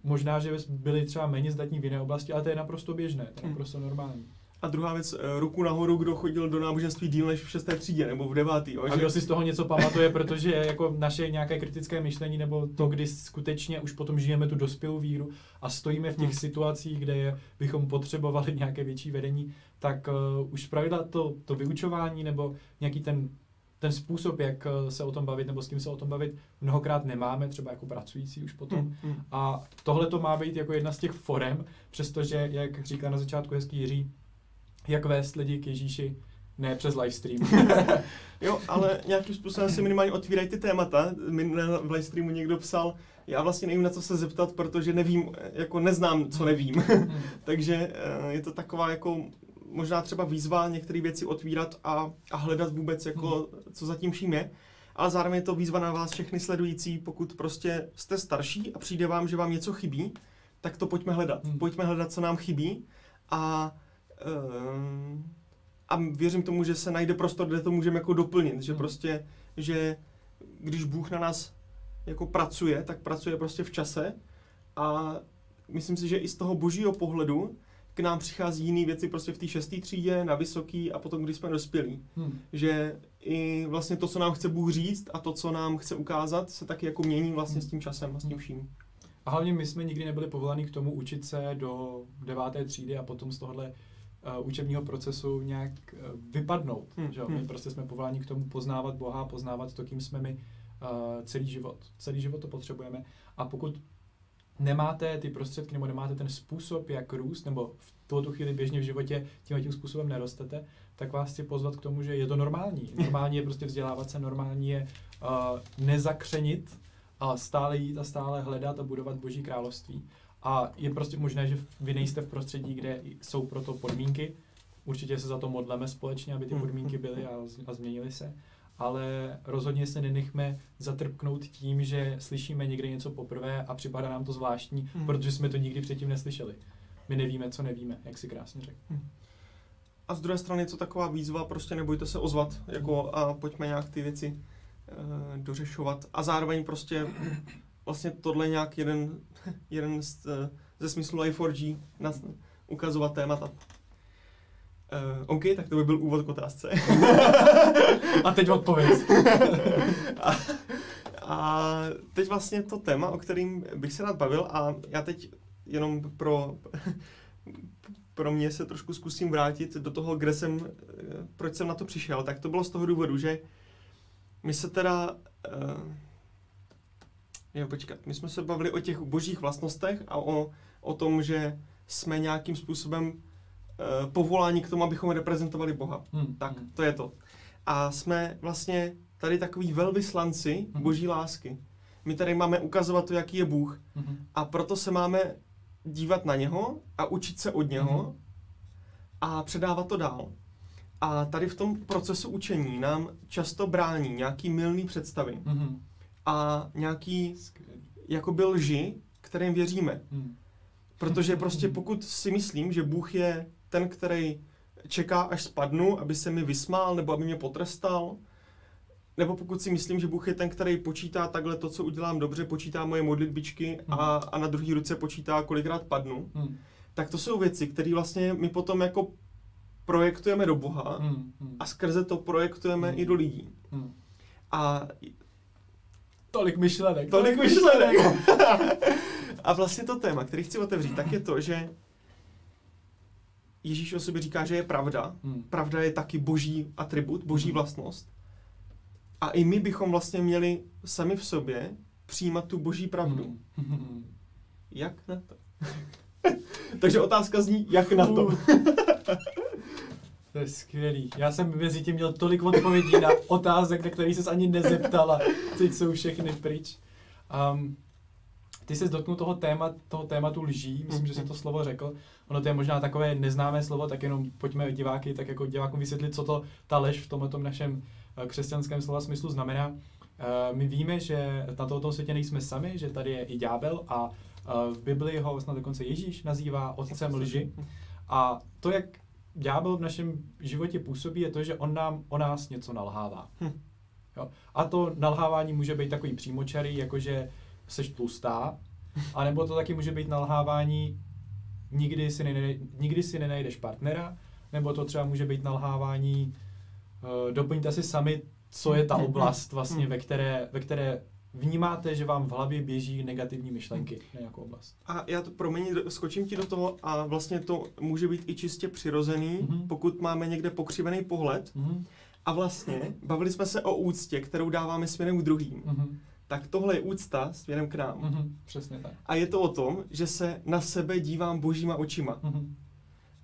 možná, že byli třeba méně zdatní v jiné oblasti, ale to je naprosto běžné, to je hmm. naprosto normální. A druhá věc, eh, ruku nahoru, kdo chodil do náboženství díl než v šesté třídě nebo v devátý. Jo? A kdo si z toho něco pamatuje, protože jako naše nějaké kritické myšlení nebo to, kdy skutečně už potom žijeme tu dospělou víru a stojíme v těch hmm. situacích, kde je, bychom potřebovali nějaké větší vedení, tak uh, už pravidla to, to vyučování nebo nějaký ten ten způsob, jak eh, se o tom bavit nebo s kým se o tom bavit, mnohokrát nemáme, třeba jako pracující už potom. Hmm, hmm. A tohle to má být jako jedna z těch forem, přestože, jak říká na začátku hezký Jiří, jak vést lidi k Ježíši, ne přes livestream. [LAUGHS] [LAUGHS] jo, ale nějakým způsobem si minimálně otvírají ty témata. V livestreamu někdo psal, já vlastně nevím, na co se zeptat, protože nevím, jako neznám, co nevím. [LAUGHS] Takže eh, je to taková jako možná třeba výzva některé věci otvírat a, a hledat vůbec, jako, co zatím vším je. Ale zároveň je to výzva na vás všechny sledující, pokud prostě jste starší a přijde vám, že vám něco chybí, tak to pojďme hledat. Pojďme hledat, co nám chybí a Ehm, a věřím tomu, že se najde prostor, kde to můžeme jako doplnit, že hmm. prostě, že když Bůh na nás jako pracuje, tak pracuje prostě v čase a myslím si, že i z toho božího pohledu k nám přichází jiné věci prostě v té šesté třídě, na vysoký a potom, když jsme dospělí. Hmm. Že i vlastně to, co nám chce Bůh říct a to, co nám chce ukázat, se taky jako mění vlastně s tím časem a s tím hmm. vším. A hlavně my jsme nikdy nebyli povolaní k tomu učit se do deváté třídy a potom z tohohle uh, učebního procesu nějak uh, vypadnout. Hmm. Že? My hmm. prostě jsme povoláni k tomu poznávat Boha, poznávat to, kým jsme my uh, celý život. Celý život to potřebujeme. A pokud nemáte ty prostředky nebo nemáte ten způsob, jak růst, nebo v tuto chvíli běžně v životě tím tím způsobem nerostete, tak vás chci pozvat k tomu, že je to normální. [LAUGHS] Normální je prostě vzdělávat se, normální je uh, nezakřenit a stále jít a stále hledat a budovat Boží království. A je prostě možné, že vy nejste v prostředí, kde jsou pro to podmínky. Určitě se za to modleme společně, aby ty hmm. podmínky byly a, a změnily se. Ale rozhodně se nenechme zatrpknout tím, že slyšíme někde něco poprvé a připadá nám to zvláštní, hmm. protože jsme to nikdy předtím neslyšeli. My nevíme, co nevíme, jak si krásně řekl. Hmm. A z druhé strany je to taková výzva, prostě nebojte se ozvat jako, a pojďme nějak ty věci e, dořešovat. A zároveň prostě vlastně tohle nějak jeden, [LAUGHS] jeden z, eh, ze smyslu Life4G na, ukazovat témata. Uh, OK, tak to by byl úvod k otázce. [LAUGHS] a teď odpověď. [LAUGHS] a, a teď vlastně to téma, o kterým bych se rád bavil a já teď jenom pro, pro mě se trošku zkusím vrátit do toho, kde jsem, eh, proč jsem na to přišel, tak to bylo z toho důvodu, že my se teda uh, Jo, počkat. My jsme se bavili o těch božích vlastnostech a o, o tom, že jsme nějakým způsobem uh, povoláni k tomu, abychom reprezentovali Boha. Hmm. Tak, hmm. to je to. A jsme vlastně tady takový velvyslanci hmm. boží lásky. My tady máme ukazovat to, jaký je Bůh. Hmm. A proto se máme dívat na něho a učit se od něho hmm. a předávat to dál. A tady v tom procesu učení nám často brání nějaký milný představy. Hmm a nějaký jako byl lži, kterým věříme. Hmm. Protože prostě pokud si myslím, že Bůh je ten, který čeká, až spadnu, aby se mi vysmál nebo aby mě potrestal, nebo pokud si myslím, že Bůh je ten, který počítá takhle to, co udělám dobře, počítá moje modlitbičky a, hmm. a na druhý ruce počítá, kolikrát padnu, hmm. tak to jsou věci, které vlastně my potom jako projektujeme do Boha hmm. a skrze to projektujeme hmm. i do lidí. Hmm. A Tolik myšlenek. Tolik myšlenek. [LAUGHS] a vlastně to téma, který chci otevřít, tak je to, že Ježíš o sobě říká, že je pravda. Hmm. Pravda je taky boží atribut, boží hmm. vlastnost. A i my bychom vlastně měli sami v sobě přijímat tu boží pravdu. Hmm. [LAUGHS] Jak na to? [LAUGHS] Takže otázka zní, jak na to? To je skvělý. Já jsem mezi tím měl tolik odpovědí na otázek, na které ses ani nezeptala. Teď jsou všechny pryč. Um, ty jsi dotknul toho, téma, toho tématu lží, myslím, že jsi to slovo řekl. Ono to je možná takové neznámé slovo, tak jenom pojďme diváky, tak jako divákům vysvětlit, co to ta lež v tomto našem eh, křesťanském slova smyslu znamená. Uh, my víme, že na tomto světě nejsme sami, že tady je i ďábel a uh, v Biblii ho snad dokonce Ježíš nazývá otcem lži. A to, jak ďábel v našem životě působí, je to, že on nám o nás něco nalhává. Hm. Jo? A to nalhávání může být takový přímočarý, jakože seš tlustá, [LAUGHS] anebo to taky může být nalhávání, nikdy si, nenaj, nikdy si nenajdeš partnera, nebo to třeba může být nalhávání, uh, doplňte si sami, co je ta hm, hm, oblast vlastně, ve které, ve které vnímáte, že vám v hlavě běží negativní myšlenky na nějakou oblast. A já to promění, skočím ti do toho a vlastně to může být i čistě přirozený, mm-hmm. pokud máme někde pokřivený pohled. Mm-hmm. A vlastně bavili jsme se o úctě, kterou dáváme směrem k druhým. Mm-hmm. Tak tohle je úcta směrem k nám. Mm-hmm. Přesně tak. A je to o tom, že se na sebe dívám božíma očima. Mm-hmm.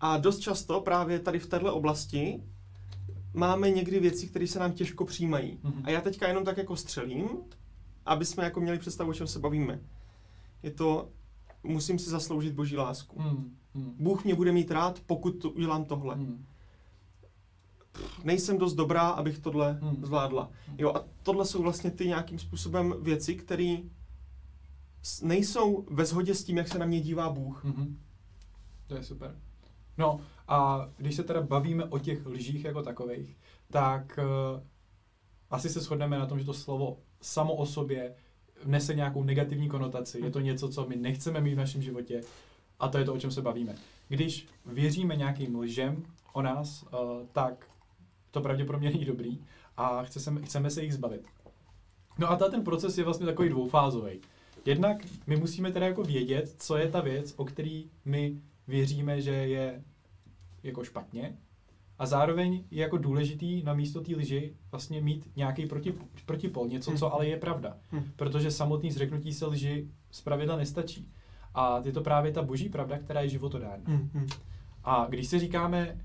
A dost často právě tady v této oblasti máme někdy věci, které se nám těžko přijímají. Mm-hmm. A já teďka jenom tak jako střelím, aby jsme jako měli představu, o čem se bavíme. Je to, musím si zasloužit boží lásku. Mm, mm. Bůh mě bude mít rád, pokud to, udělám tohle. Mm. Nejsem dost dobrá, abych tohle mm. zvládla. Jo, a tohle jsou vlastně ty nějakým způsobem věci, které nejsou ve shodě s tím, jak se na mě dívá Bůh. Mm-hmm. To je super. No a když se teda bavíme o těch lžích jako takových, tak uh, asi se shodneme na tom, že to slovo samo o sobě nese nějakou negativní konotaci. Je to něco, co my nechceme mít v našem životě a to je to, o čem se bavíme. Když věříme nějakým lžem o nás, uh, tak to pravděpodobně není dobrý a chceme, chceme se jich zbavit. No a ten proces je vlastně takový dvoufázový. Jednak my musíme teda jako vědět, co je ta věc, o který my věříme, že je jako špatně, a zároveň je jako důležitý na místo té lži vlastně mít nějaký proti, protipol, něco, co hmm. ale je pravda. Hmm. Protože samotný zřeknutí se lži zpravidla nestačí. A je to právě ta boží pravda, která je životodárná. Hmm. A když si říkáme,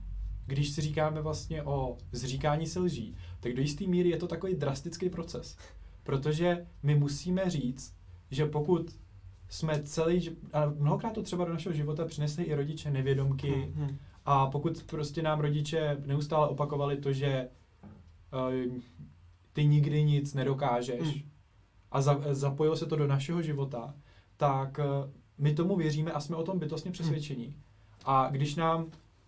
když si říkáme vlastně o zříkání se lží, tak do jisté míry je to takový drastický proces. Protože my musíme říct, že pokud jsme celý, a mnohokrát to třeba do našeho života přinesli i rodiče nevědomky, hmm. A pokud prostě nám rodiče neustále opakovali to, že uh, ty nikdy nic nedokážeš mm. a za, zapojilo se to do našeho života, tak uh, my tomu věříme a jsme o tom bytostně přesvědčení. Mm. A když nám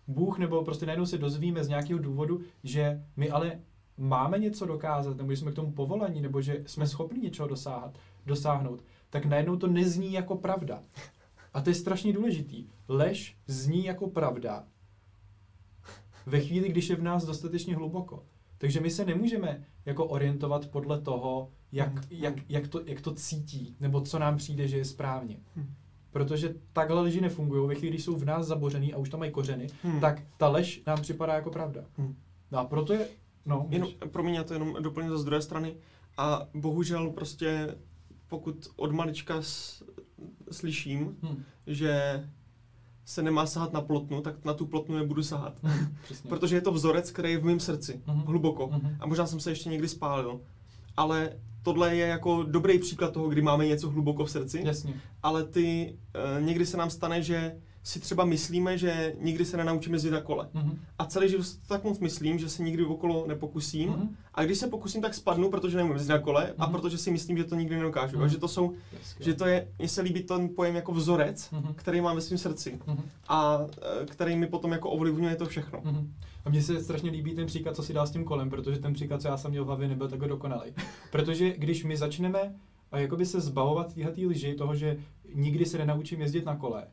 Bůh nebo prostě najednou se dozvíme z nějakého důvodu, že my ale máme něco dokázat, nebo že jsme k tomu povolaní, nebo že jsme schopni něčeho dosáhat, dosáhnout, tak najednou to nezní jako pravda. A to je strašně důležitý. Lež zní jako pravda, ve chvíli, když je v nás dostatečně hluboko. Takže my se nemůžeme jako orientovat podle toho, jak, hmm. jak, jak, to, jak to cítí, nebo co nám přijde, že je správně. Hmm. Protože takhle leži nefungují. Ve chvíli, když jsou v nás zabořený a už tam mají kořeny, hmm. tak ta lež nám připadá jako pravda. Hmm. No a proto je... No, jenom, pro mě to jenom doplnit z druhé strany. A bohužel prostě, pokud od malička s, slyším, hmm. že se nemá sahat na plotnu, tak na tu plotnu nebudu sahat. Mm, Protože je to vzorec, který je v mém srdci, mm-hmm. hluboko. Mm-hmm. A možná jsem se ještě někdy spálil. Ale tohle je jako dobrý příklad toho, kdy máme něco hluboko v srdci. Jasně. Ale ty, uh, někdy se nám stane, že si třeba myslíme, že nikdy se nenaučíme jezdit na kole. Mm-hmm. A celý život tak moc myslím, že se nikdy okolo nepokusím. Mm-hmm. A když se pokusím, tak spadnu, protože nemůžu jezdit na kole mm-hmm. a mhm. protože si myslím, že to nikdy nedokážu. Mm-hmm. A že to jsou, Jasně. že to je, mně se líbí ten pojem jako vzorec, mm-hmm. který mám ve svém srdci. Mm-hmm. A e, který mi potom jako ovlivňuje to všechno. Mm-hmm. A mně se strašně líbí ten příklad, co si dal s tím kolem, protože ten příklad, co já jsem měl v hlavě, nebyl tak dokonalý. [LAUGHS] protože když my začneme a jakoby se zbavovat téhle lži, toho, že nikdy se nenaučím jezdit na kole,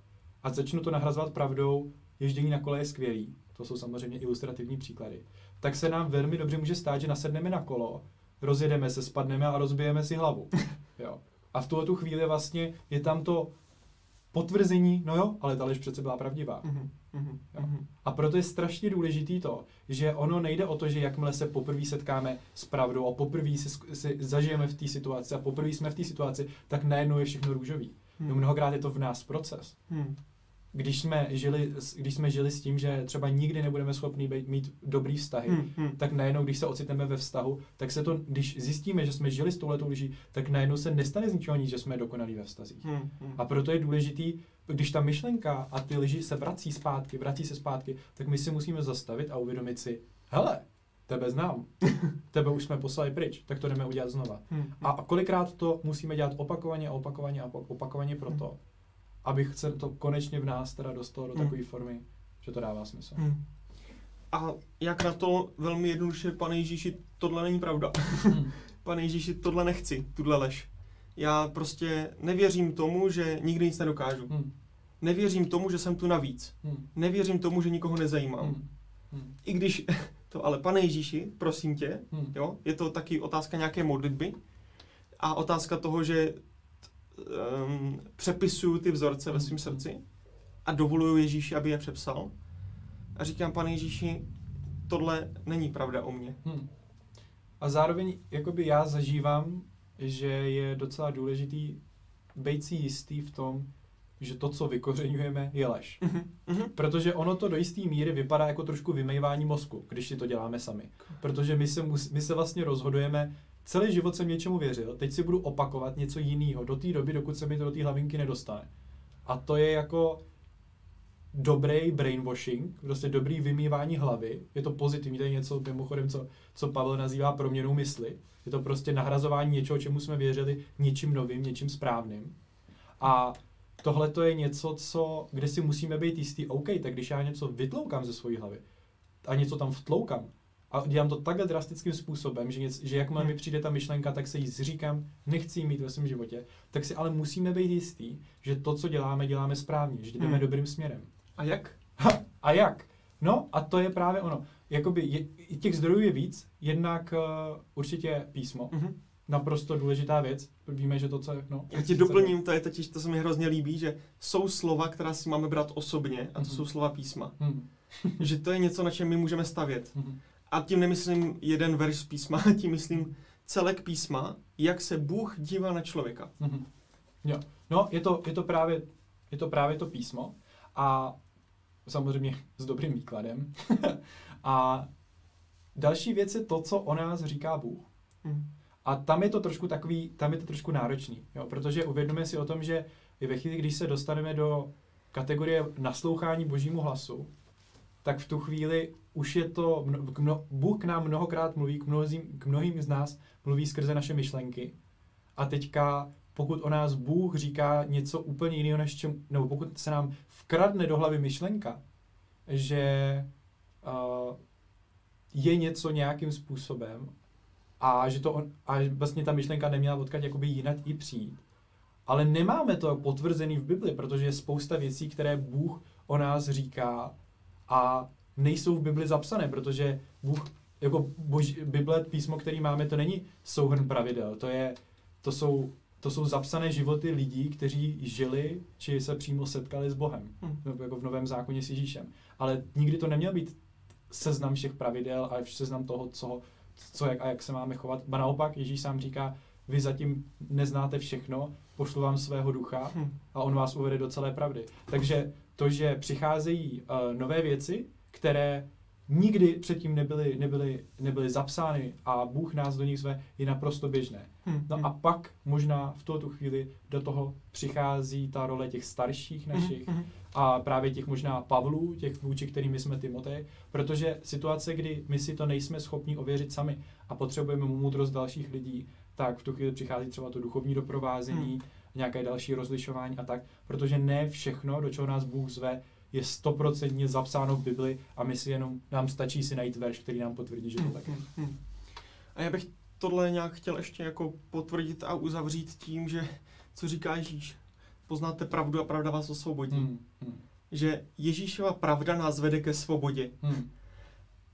a začnu to nahrazovat pravdou, ježdění na kole je skvělý, to jsou samozřejmě ilustrativní příklady, tak se nám velmi dobře může stát, že nasedneme na kolo, rozjedeme se, spadneme a rozbijeme si hlavu. [LAUGHS] Jo. A v tuhle tu chvíli vlastně je tam to potvrzení, no jo, ale ta lež přece byla pravdivá. Mhm, mhm, Jo. mhm. A proto je strašně důležitý to, že ono nejde o to, že jakmile se poprvé setkáme s pravdou a poprvé si, si zažijeme v té situaci a poprvé jsme v té situaci, tak najednou je všechno růžový. Hmm. No, mnohokrát je to v nás proces. Hmm. Když jsme, žili, s- když jsme žili s tím, že třeba nikdy nebudeme schopni být, mít dobrý vztahy, Hmm. Hmm. tak najednou, když se ocitneme ve vztahu, tak se to, když zjistíme, že jsme žili s touhletou lží, tak najednou se nestane z ničeho nic, že jsme dokonalí ve vztazích. Hmm. Hmm. A proto je důležitý, když ta myšlenka a ty lži se vrací zpátky, vrací se zpátky, tak my si musíme zastavit a uvědomit si, hele, tebe znám, [LAUGHS] tebe už jsme poslali pryč, tak to jdeme udělat znova. Hmm. A kolikrát to musíme dělat opakovaně a opakovaně a opak- opakovaně proto, abych se to konečně v nás teda dostalo do Hmm. takové formy, že to dává smysl. Hmm. A jak na to velmi jednoduše, pane Ježíši, tohle není pravda. Hmm. [LAUGHS] Pane Ježíši, tohle nechci, tuhle lež. Já prostě nevěřím tomu, že nikdy nic nedokážu. Hmm. Nevěřím tomu, že jsem tu navíc. Hmm. Nevěřím tomu, že nikoho nezajímám. Hmm. Hmm. I když [LAUGHS] to, ale pane Ježíši, prosím tě, Hmm. jo, je to taky otázka nějaké modlitby a otázka toho, že um, přepisuju ty vzorce ve svém srdci a dovoluju Ježíši, aby je přepsal. A říkám, pane Ježíši, tohle není pravda o mně. Hmm. A zároveň jakoby já zažívám, že je docela důležitý být si jistý v tom, že to, co vykořenujeme, je lež. Mhm, mhm. Protože ono to do jisté míry vypadá jako trošku vymejvání mozku, když si to děláme sami. Protože my se, mus, my se vlastně rozhodujeme, celý život jsem něčemu věřil, teď si budu opakovat něco jiného do té doby, dokud se mi to do té hlavinky nedostane. A to je jako dobrý brainwashing, prostě dobrý vymývání hlavy. Je to pozitivní, to je něco mimochodem, co, co Pavel nazývá proměnou mysli. Je to prostě nahrazování něčeho, čemu jsme věřili, něčím novým, něčím správným. A tohle to je něco, co, kde si musíme být jistý, OK, tak když já něco vytloukám ze své hlavy a něco tam vtloukám a dělám to takhle drastickým způsobem, že, něco, že jakmile Hmm. mi přijde ta myšlenka, tak se jí zříkám, nechci ji mít ve svém životě, tak si ale musíme být jistý, že to, co děláme, děláme správně, že jdeme Hmm. dobrým směrem. A jak? Ha, a jak? No, a to je právě ono. Jakoby je, těch zdrojů je víc, jednak uh, určitě písmo, Mhm. naprosto důležitá věc. Víme, že to, co je, no. Já ti doplním, to je totiž, to se mi hrozně líbí, že jsou slova, která si máme brát osobně, a to Mhm. jsou slova písma. Hmm. [LAUGHS] že to je něco, na čem my můžeme stavět. Hmm. A tím nemyslím jeden verš z písma, [LAUGHS] tím myslím celek písma, jak se Bůh dívá na člověka. Mhm. Jo. No, je to, je, to právě, je to právě to písmo a samozřejmě s dobrým výkladem. [LAUGHS] a další věc je to, co o nás říká Bůh. Hm. A tam je to trošku takový, tam je to trošku náročný, jo? protože uvědomíme si o tom, že i ve chvíli, když se dostaneme do kategorie naslouchání božímu hlasu, tak v tu chvíli už je to, mno, Bůh k nám mnohokrát mluví, k, mnohým, k mnohým z nás mluví skrze naše myšlenky. A teďka, pokud o nás Bůh říká něco úplně jiného, než čem, nebo pokud se nám vkradne do hlavy myšlenka, že uh, je něco nějakým způsobem a že to on, a vlastně ta myšlenka neměla odkud jakoby jinak i přijít. Ale nemáme to potvrzený v Bibli, protože je spousta věcí, které Bůh o nás říká a nejsou v Bibli zapsané, protože Bůh, jako bož, Bible, písmo, který máme, to není souhrn pravidel, to, je, to, jsou, to jsou zapsané životy lidí, kteří žili, či se přímo setkali s Bohem, Hm. nebo jako v Novém zákoně s Ježíšem. Ale nikdy to neměl být seznam všech pravidel a seznam toho, co, co jak a jak se máme chovat. Ba naopak, Ježíš sám říká, vy zatím neznáte všechno, pošlu vám svého ducha Hm. a on vás uvede do celé pravdy. Takže to, že přicházejí uh, nové věci, které nikdy předtím nebyly, nebyly, nebyly zapsány a Bůh nás do nich zve, je naprosto běžné. Hm. No a pak možná v tuto chvíli do toho přichází ta role těch starších našich a právě těch možná Pavlů, těch vůči kterými jsme Timotej, protože situace, kdy my si to nejsme schopni ověřit sami a potřebujeme moudrost dalších lidí, tak v tu chvíli přichází třeba to duchovní doprovázení, Hmm. nějaké další rozlišování a tak, protože ne všechno, do čeho nás Bůh zve, je stoprocentně zapsáno v Bibli a my si jenom, nám stačí si najít verš, který nám potvrdí, že to tak je. Hm, hm. A já bych tohle nějak chtěl ještě jako potvrdit a uzavřít tím, že co říká Ježíš. Poznáte pravdu a pravda vás osvobodí. Hmm, hmm, Že Ježíšova pravda nás vede ke svobodě. hmm,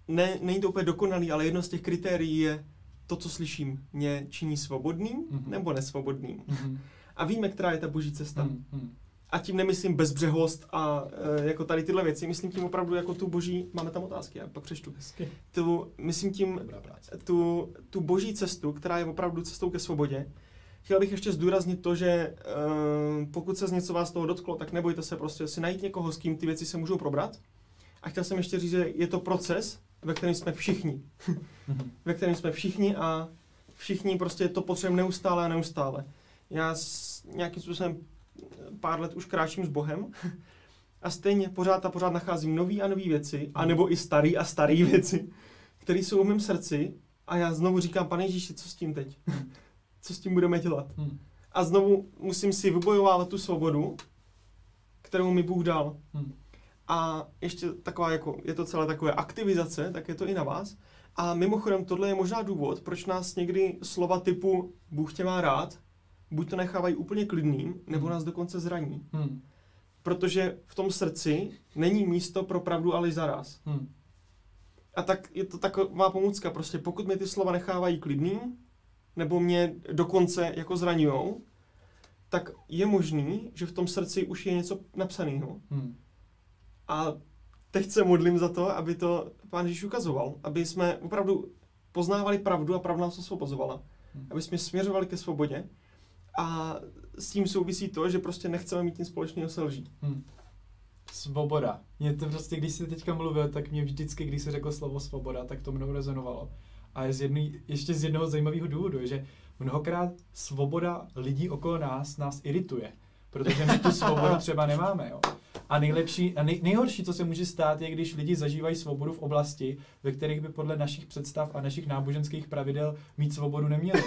Ne, není to úplně dokonalý, ale jedno z těch kritérií je to, co slyším, mě činí svobodným Mhm. nebo nesvobodným. Mhm. A víme, která je ta boží cesta. Mhm. A tím nemyslím bezbřehost a e, jako tady tyhle věci, myslím tím opravdu jako tu boží, máme tam otázky, já pak přečtu. Hezky. Tu, myslím tím tu, tu boží cestu, která je opravdu cestou ke svobodě. Chtěl bych ještě zdůraznit to, že e, pokud se z něco vás toho dotklo, tak nebojte se prostě si najít někoho, s kým ty věci se můžou probrat. A chtěl jsem ještě říct, že je to proces, ve kterém jsme všichni. Mhm. ve kterém jsme všichni a všichni prostě to potřebujeme neustále a neustále. Já s, nějakým způsobem pár let už kráčím s Bohem a stejně pořád a pořád nacházím nový a nový věci, anebo i starý a starý věci, které jsou v mém srdci a já znovu říkám, pane Ježíši, co s tím teď? Co s tím budeme dělat? Mhm. A znovu musím si vybojovávat tu svobodu, kterou mi Bůh dal. Mhm. A ještě taková, jako, je to celé takové aktivizace, tak je to i na vás. A mimochodem, tohle je možná důvod, proč nás někdy slova typu Bůh tě má rád, buď to nechávají úplně klidným, nebo Hmm. nás dokonce zraní. Mhm. Protože v tom srdci není místo pro pravdu, ale i zaraz. Mhm. A tak je to taková pomůcka, prostě pokud mi ty slova nechávají klidným, nebo mě dokonce jako zraňujou, tak je možný, že v tom srdci už je něco napsaného. Mhm. A teď se modlím za to, aby to Pán Ježíš ukazoval, aby jsme opravdu poznávali pravdu a pravda nás osvobozovala. Hmm. Aby jsme směřovali ke svobodě. A s tím souvisí to, že prostě nechceme mít nic společného se lží. Hmm. Svoboda. Mě to prostě, když jsi teďka mluvil, tak mě vždycky, když se řekl slovo svoboda, tak to mnou rezonovalo. A je z jedný, ještě z jednoho zajímavého důvodu, že mnohokrát svoboda lidí okolo nás nás irituje. Protože my tu svobodu třeba nemáme. Jo. A nejlepší, a nej, nejhorší, co se může stát, je, když lidi zažívají svobodu v oblasti, ve kterých by podle našich představ a našich náboženských pravidel mít svobodu neměli.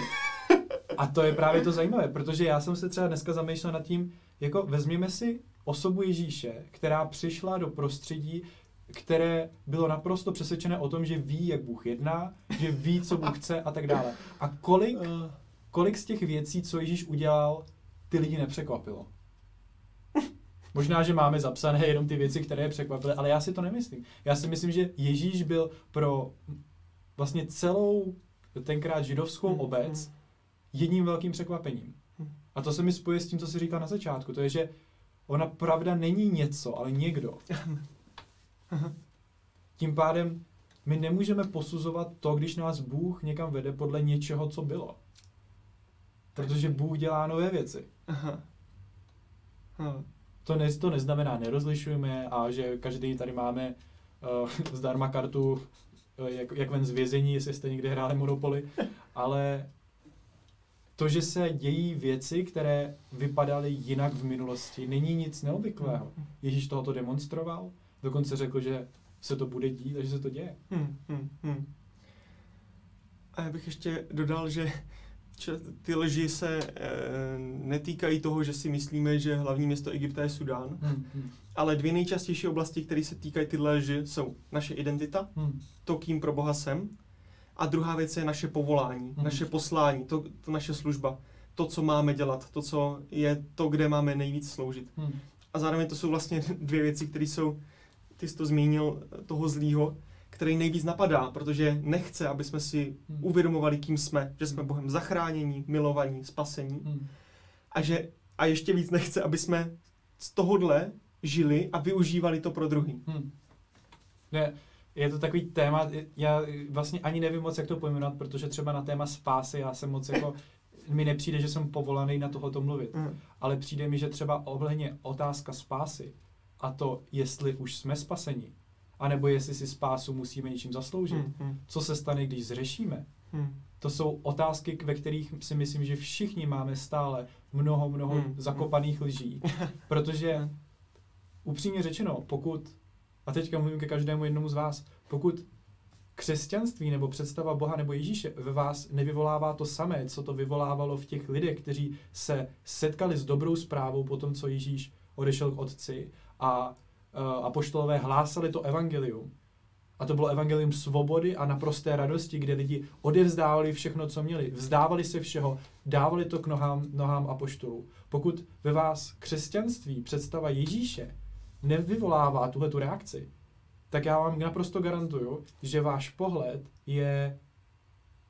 [LAUGHS] A to je právě to zajímavé, protože já jsem se třeba dneska zamýšlel nad tím, jako vezměme si osobu Ježíše, která přišla do prostředí, které bylo naprosto přesvědčené o tom, že ví, jak Bůh jedná, že ví, co Bůh chce a tak dále. A kolik, kolik z těch věcí, co Ježíš udělal, ty lidi nepřekvapilo? Možná, že máme zapsané jenom ty věci, které je překvapily, ale já si to nemyslím. Já si myslím, že Ježíš byl pro vlastně celou tenkrát židovskou Hmm, obec jedním velkým překvapením. Hmm. A to se mi spojuje s tím, co jsi říkal na začátku. To je, že ona pravda není něco, ale někdo. [LAUGHS] Tím pádem my nemůžeme posuzovat to, když nás Bůh někam vede podle něčeho, co bylo. Protože Bůh dělá nové věci. Aha. Aha. To, ne, to neznamená, nerozlišujeme a že každý tady máme uh, zdarma kartu, uh, jak, jak ven z vězení, jestli jste někdy hráli Monopoly, ale to, že se dějí věci, které vypadaly jinak v minulosti, není nic neobvyklého. Ježíš tohoto demonstroval, dokonce řekl, že se to bude dít, takže se to děje. Hmm, hmm, hmm. A já bych ještě dodal, že ty lži se e, netýkají toho, že si myslíme, že hlavní město Egypta je Sudán, Hmm, hmm, ale dvě nejčastější oblasti, které se týkají tyhle lži, jsou naše identita, hmm, to, kým pro Boha jsem, a druhá věc je naše povolání, Mhm. naše poslání, to, to naše služba, to, co máme dělat, to, co je to, kde máme nejvíc sloužit. hmm, A zároveň to jsou vlastně [LAUGHS] dvě věci, které jsou, ty jsi to zmínil, toho zlýho, který nejvíc napadá, protože nechce, aby jsme si Hmm. uvědomovali, kým jsme, že jsme Hmm. Bohem zachránění, milovaní, spasení hmm. a že a ještě víc nechce, aby jsme z tohohle žili a využívali to pro druhý. Hmm. Ne, je to takový téma, já vlastně ani nevím moc, jak to pojmenovat, protože třeba na téma spásy já jsem moc jako, mi nepřijde, že jsem povolaný na tohoto mluvit, Mm. ale přijde mi, že třeba ohledně otázka spásy a to, jestli už jsme spaseni, anebo jestli si spásu musíme něčím zasloužit, Mm, mm, co se stane, když zřešíme, mm. to jsou otázky, ve kterých si myslím, že všichni máme stále mnoho, mnoho Hmm. zakopaných lží. [LAUGHS] Protože upřímně řečeno, pokud, a teďka mluvím ke každému jednomu z vás, pokud křesťanství nebo představa Boha nebo Ježíše ve vás nevyvolává to samé, co to vyvolávalo v těch lidech, kteří se setkali s dobrou zprávou po tom, co Ježíš odešel k Otci a apoštolové hlásali to evangelium. A to bylo evangelium svobody a naprosté radosti, kde lidi odevzdávali všechno, co měli. Vzdávali se všeho, dávali to k nohám, nohám apoštolů. Pokud ve vás křesťanství, představa Ježíše, nevyvolává tuhle tu reakci, tak já vám naprosto garantuju, že váš pohled je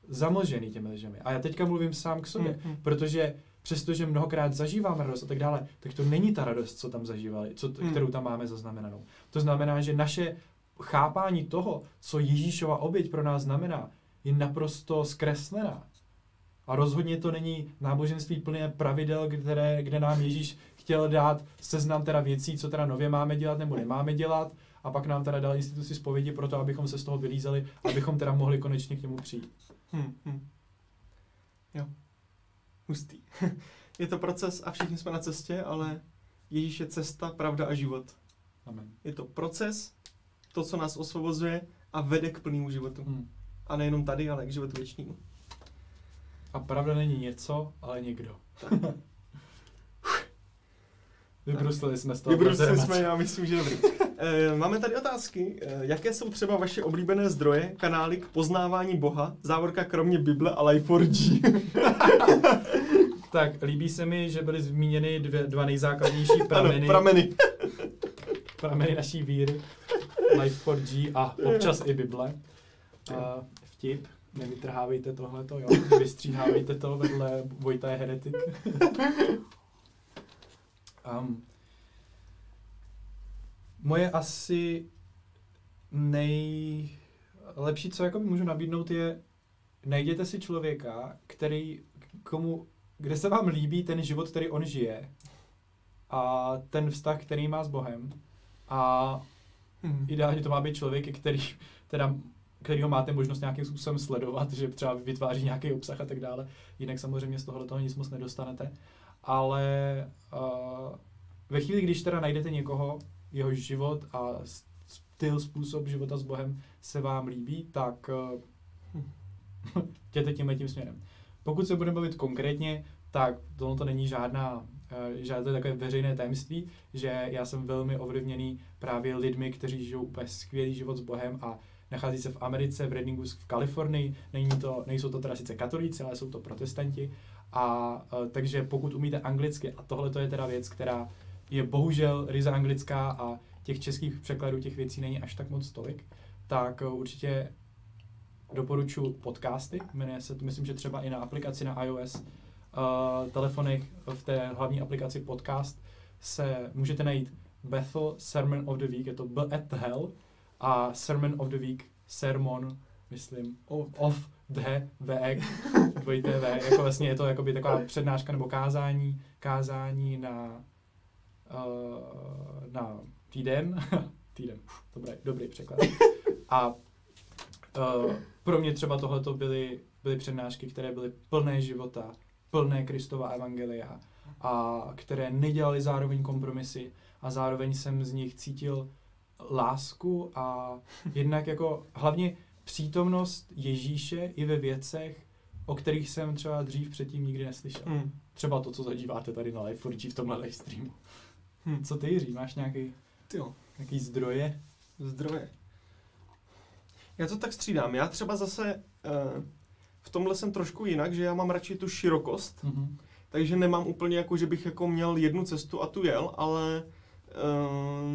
zamlžený těmi lžemi. A já teďka mluvím sám k sobě, mm-hmm. protože přestože mnohokrát zažívám radost a tak dále, tak to není ta radost, co tam zažívali, co, mm. kterou tam máme zaznamenanou. To znamená, že naše chápání toho, co Ježíšova oběť pro nás znamená, je naprosto zkreslená. A rozhodně to není náboženství plné pravidel, které, kde nám Ježíš chtěl dát seznam teda věcí, co teda nově máme dělat nebo nemáme dělat, a pak nám teda dal instituci zpovědi pro to, abychom se z toho vylízeli, abychom teda mohli konečně k němu přijít. Hmm, hmm. Jo. Hustý. [LAUGHS] je to proces a všichni jsme na cestě, ale Ježíš je cesta, pravda a život. Amen. Je to proces, to, co nás osvobozuje a vede k plnému životu. Hmm. A nejenom tady, ale k životu věčnému. A pravda není něco, ale někdo. [LAUGHS] Vybruslili jsme z toho. Vybruslili jsme, já myslím, že dobrý. E, máme tady otázky. E, jaké jsou třeba vaše oblíbené zdroje, kanály k poznávání Boha, závorka kromě Bible a Life4G? [LAUGHS] tak, líbí se mi, že byly zmíněny dvě, dva nejzákladnější prameny. Ano, prameny. prameny naší víry. Life4G a občas i Bible. A vtip, nevytrhávejte tohleto, jo, vystříhávejte to vedle Vojta je heretik. [LAUGHS] um, moje asi nejlepší, co jako můžu nabídnout, je najděte si člověka, který, komu, kde se vám líbí ten život, který on žije a ten vztah, který má s Bohem a hmm. ideálně to má být člověk, který teda kterýho máte možnost nějakým způsobem sledovat, že třeba vytváří nějaký obsah a tak dále. Jinak samozřejmě z tohohle toho nic moc nedostanete. Ale uh, ve chvíli, když teda najdete někoho, jeho život a styl, způsob života s Bohem se vám líbí, tak uh, [LAUGHS] jděte tímhle tím směrem. Pokud se budeme bavit konkrétně, tak tohle to není žádná Eh, žádné takové veřejné tajemství, že já jsem velmi ovlivněný právě lidmi, kteří žijou úplně skvělý život s Bohem a nachází se v Americe, v Redingu, v Kalifornii. Není to, nejsou to teda sice katolíci, ale jsou to protestanti. A uh, takže pokud umíte anglicky, a tohle to je teda věc, která je bohužel ryze anglická a těch českých překladů těch věcí není až tak moc tolik, tak uh, určitě doporučuji podcasty. Jmenuje se to, myslím, že třeba i na aplikaci na iOS uh, telefonech v té hlavní aplikaci podcast se můžete najít Bethel Sermon of the Week, je to at hell, a Sermon of the Week, sermon, myslím, of, of the week, dvojité V, jako vlastně je to jakoby taková přednáška nebo kázání, kázání na, uh, na týden, [LAUGHS] týden, dobrý, dobrý překlad. [LAUGHS] A uh, pro mě třeba tohleto byly, byly přednášky, které byly plné života, plné Kristova evangelia a které nedělali zároveň kompromisy a zároveň jsem z nich cítil lásku a [LAUGHS] jednak jako hlavně přítomnost Ježíše i ve věcech, o kterých jsem třeba dřív předtím nikdy neslyšel. Hmm. Třeba to, co zadíváte tady na Life4G v tomhle live streamu. Hmm. Co ty, Jiří, máš nějaký, Tyjo. nějaký zdroje? Zdroje. Já to tak střídám. Já třeba zase uh, v tomhle jsem trošku jinak, že já mám radši tu širokost, mm-hmm. takže nemám úplně jako, že bych jako měl jednu cestu a tu jel, ale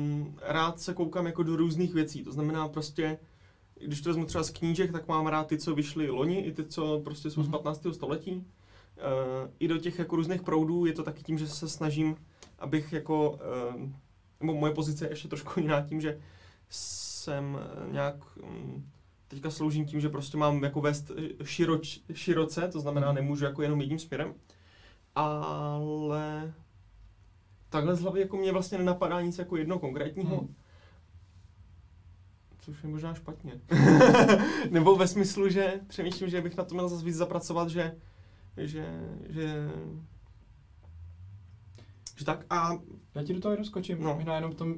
um, rád se koukám jako do různých věcí. To znamená prostě, když to vezmu třeba z knížek, tak mám rád ty, co vyšly loni, i ty, co prostě jsou mm-hmm. z 15. Mhm. století. Uh, I do těch jako různých proudů je to taky tím, že se snažím, abych jako, uh, nebo moje pozice je ještě trošku jiná tím, že jsem nějak um, teďka sloužím tím, že prostě mám jako vést široč, široce, to znamená mhm. nemůžu jako jenom jedním směrem, ale takhle z hlavy jako mě vlastně nenapadá nic jako jedno konkrétního. Hmm. Což je možná špatně. [LAUGHS] Nebo ve smyslu, že přemýšlím, že bych na to měl zase víc zapracovat, že, že, že, že tak a... Já ti do toho jenom skočím. No. Možná jenom v tom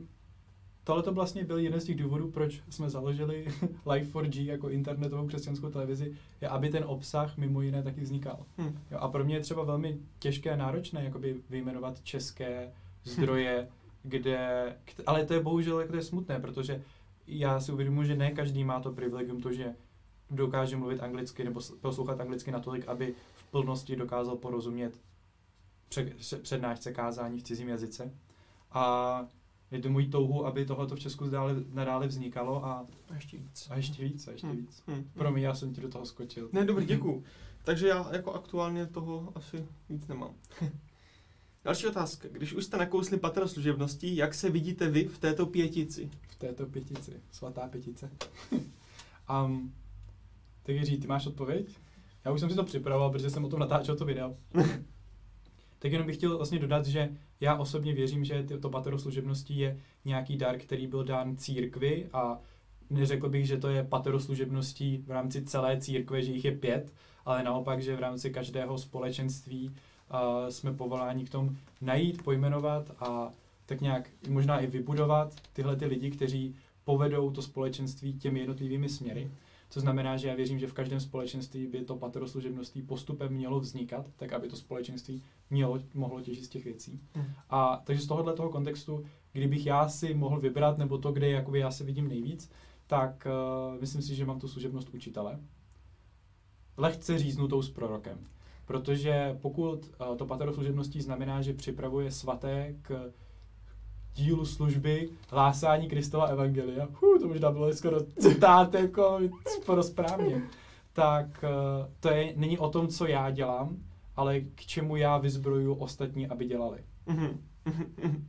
tohle to vlastně byl jeden z těch důvodů, proč jsme založili [LAUGHS] Life4G jako internetovou křesťanskou televizi, je, aby ten obsah mimo jiné taky vznikal. Hmm. Jo, a pro mě je třeba velmi těžké a náročné jakoby vyjmenovat české zdroje, hmm. kde, ale to je bohužel jako to je smutné, protože já si uvědomuji, že ne každý má to privilegium to, že dokáže mluvit anglicky nebo poslouchat anglicky natolik, aby v plnosti dokázal porozumět přednášce kázání v cizím jazyce. A je to můj touhu, aby tohleto v Česku dále, nadále vznikalo a, A ještě víc. a ještě víc, a ještě Hmm. víc. Hm. Promiň, já jsem ti do toho skočil. Ne, dobrý, [LAUGHS] děkuju. Takže já jako aktuálně toho asi víc nemám. [LAUGHS] Další otázka. Když už jste nakousli patero služebností, jak se vidíte vy v této pětici? V této pětici, svatá pětice. [LAUGHS] um, tak Jiří, ty máš odpověď? Já už jsem si to připravoval, protože jsem o tom natáčel to video. Tak jenom bych chtěl vlastně dodat, že já osobně věřím, že to patero služebností je nějaký dar, který byl dán církvi a neřekl bych, že to je patero služebností v rámci celé církve, že jich je pět, ale naopak, že v rámci každého společenství uh, jsme povoláni k tomu najít, pojmenovat a tak nějak možná i vybudovat tyhle ty lidi, kteří povedou to společenství těmi jednotlivými směry. To znamená, že já věřím, že v každém společenství by to patero služebností postupem mělo vznikat, tak aby to společenství mělo, mohlo těžit z těch věcí. Hm. A takže z tohohle toho kontextu, kdybych já si mohl vybrat, nebo to, kde jakoby já se vidím nejvíc, tak uh, myslím si, že mám tu služebnost učitele. Lehce říznutou s prorokem. Protože pokud uh, to patero služebností znamená, že připravuje svaté k dílu služby hlásání Kristova evangelia, huh, to možná bylo skoro citát, jako skoro správně, tak uh, to je, není o tom, co já dělám, ale k čemu já vyzbroju ostatní, aby dělali. Mhm, mhm, mhm.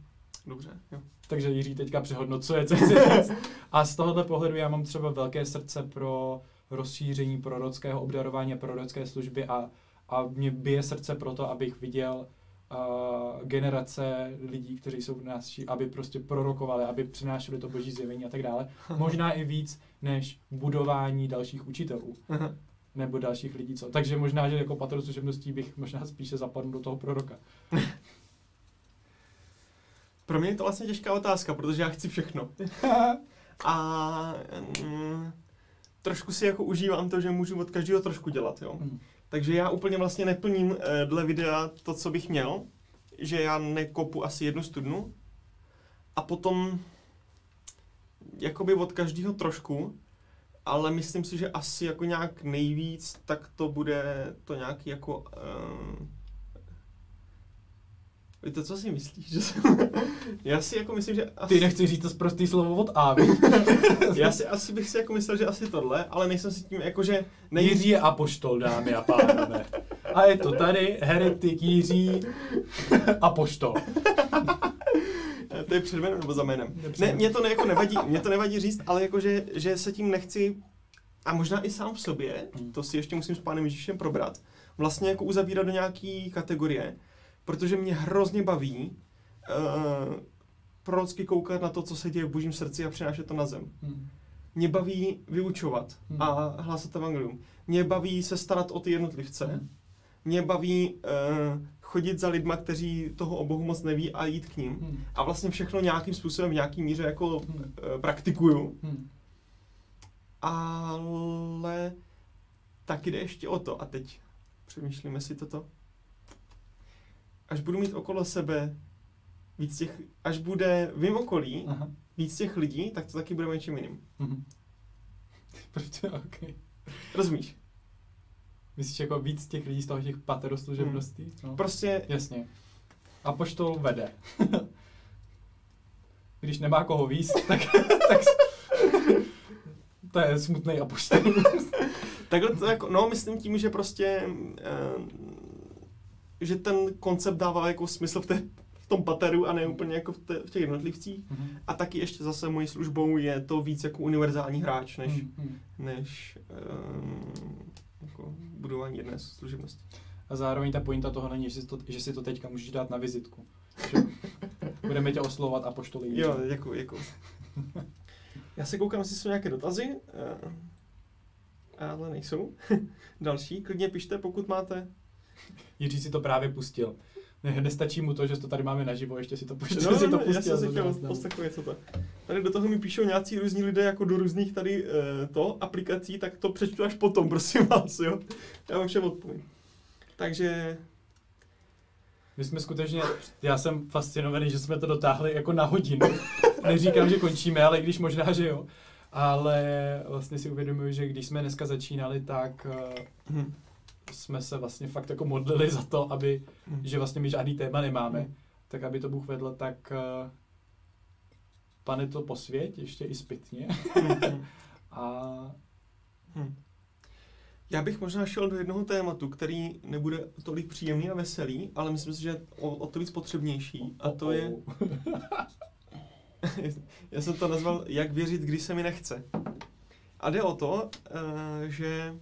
Dobře, jo. Takže Jiří teďka přehodnocuje, co chci říct. A z tohohle pohledu já mám třeba velké srdce pro rozšíření prorockého obdarování a prorocké služby a, a mě bije srdce pro to, abych viděl uh, generace lidí, kteří jsou v nás, aby prostě prorokovali, aby přinášeli to boží zjevení a tak dále. [LAUGHS] Možná i víc než budování dalších učitelů [LAUGHS] nebo dalších lidí. Co. Takže možná, že jako patron služebností bych možná spíše zapadl do toho proroka. [LAUGHS] Pro mě je to vlastně těžká otázka, protože já chci všechno. A mm, trošku si jako užívám to, že můžu od každého trošku dělat, jo. Hmm. Takže já úplně vlastně neplním eh, dle videa to, co bych měl, že já nekopu asi jednu studnu. A potom jakoby od každého trošku, ale myslím si, že asi jako nějak nejvíc, tak to bude to nějaký jako... Uh, Víte, co si myslíš? Že jsem, [LAUGHS] já si jako myslím, že asi, Ty nechci říct to prostý slovo od A, [LAUGHS] já si asi bych si jako myslel, že asi tohle, ale nejsem si tím jako, že nej, Jiří je apoštol, dámy a pánové. A je to tady, heretik Jiří, apoštol. [LAUGHS] To je před jménem nebo za jménem? Ne, mě to ne, jako nevadí, mě to nevadí říct, ale jako, že, že se tím nechci, a možná i sám v sobě, Hmm. to si ještě musím s pánem Ježíšem probrat, vlastně jako uzavírat do nějaký kategorie, protože mě hrozně baví uh, prorocky koukat na to, co se děje v božím srdci a přinášet to na zem. Hmm. Mě baví vyučovat Hmm. a hlásat evangelium. Mě baví se starat o ty jednotlivce. Hmm. Mě baví uh, chodit za lidma, kteří toho o Bohu moc neví a jít k ním. Hmm. A vlastně všechno nějakým způsobem v nějaký míře jako Hmm. e, praktikuju. Hmm. Ale taky jde ještě o to. A teď přemýšlíme si toto. Až budu mít okolo sebe víc těch, až bude v okolí Aha. víc těch lidí, tak to taky bude něčím jiným. Mhm. [LAUGHS] Proč? Okay. Rozumíš? Myslíš jako víc těch lidí z toho těch pateroslužebností? No. Prostě Jasně. Apoštol vede. [LAUGHS] Když nemá koho víc, tak, [LAUGHS] tak to je smutný apoštol. takhle to jako, no myslím tím, že prostě e, že ten koncept dává jako smysl v, té, v tom pateru a ne úplně jako v, té, v těch jednotlivcích. Mhm. A taky ještě zase mojí službou je to víc jako univerzální hráč, než, Hmm, hmm. než um, jako budování jedné služebnosti. A zároveň ta pointa toho není, že si to, že si to teďka můžeš dát na vizitku. [LAUGHS] Budeme tě oslovovat apoštoli Jiří. Jo, děkuji, děkuji. Já se koukám, jestli jsou nějaké dotazy, eh, ale nejsou. [LAUGHS] Další, klidně pište, pokud máte. Jiří si to právě pustil. Ne, nestačí mu to, že to tady máme naživo, ještě si to pustil. No, si to no, já pustil jsem si chtěl poslechnout něco to. Tady do toho mi píšou nějací různí lidé jako do různých tady eh, to aplikací, tak to přečtu až potom, [LAUGHS] prosím vás, jo. Já vám všem odpovím. Takže My jsme skutečně, já jsem fascinovaný, že jsme to dotáhli jako na hodinu. [LAUGHS] Neříkám, že končíme, ale když možná, že jo. Ale vlastně si uvědomuji, že když jsme dneska začínali, tak eh, hm, jsme se vlastně fakt jako modlili za to, aby, hm. že vlastně my žádný téma nemáme, tak aby to Bůh vedl, tak, eh, pane to po svět, ještě i zpětně. [LAUGHS] a... Hmm. Já bych možná šel do jednoho tématu, který nebude tolik příjemný a veselý, ale myslím si, že o, o to víc potřebnější. A to je... [LAUGHS] Já jsem to nazval Jak věřit, když se mi nechce. A jde o to, uh, že...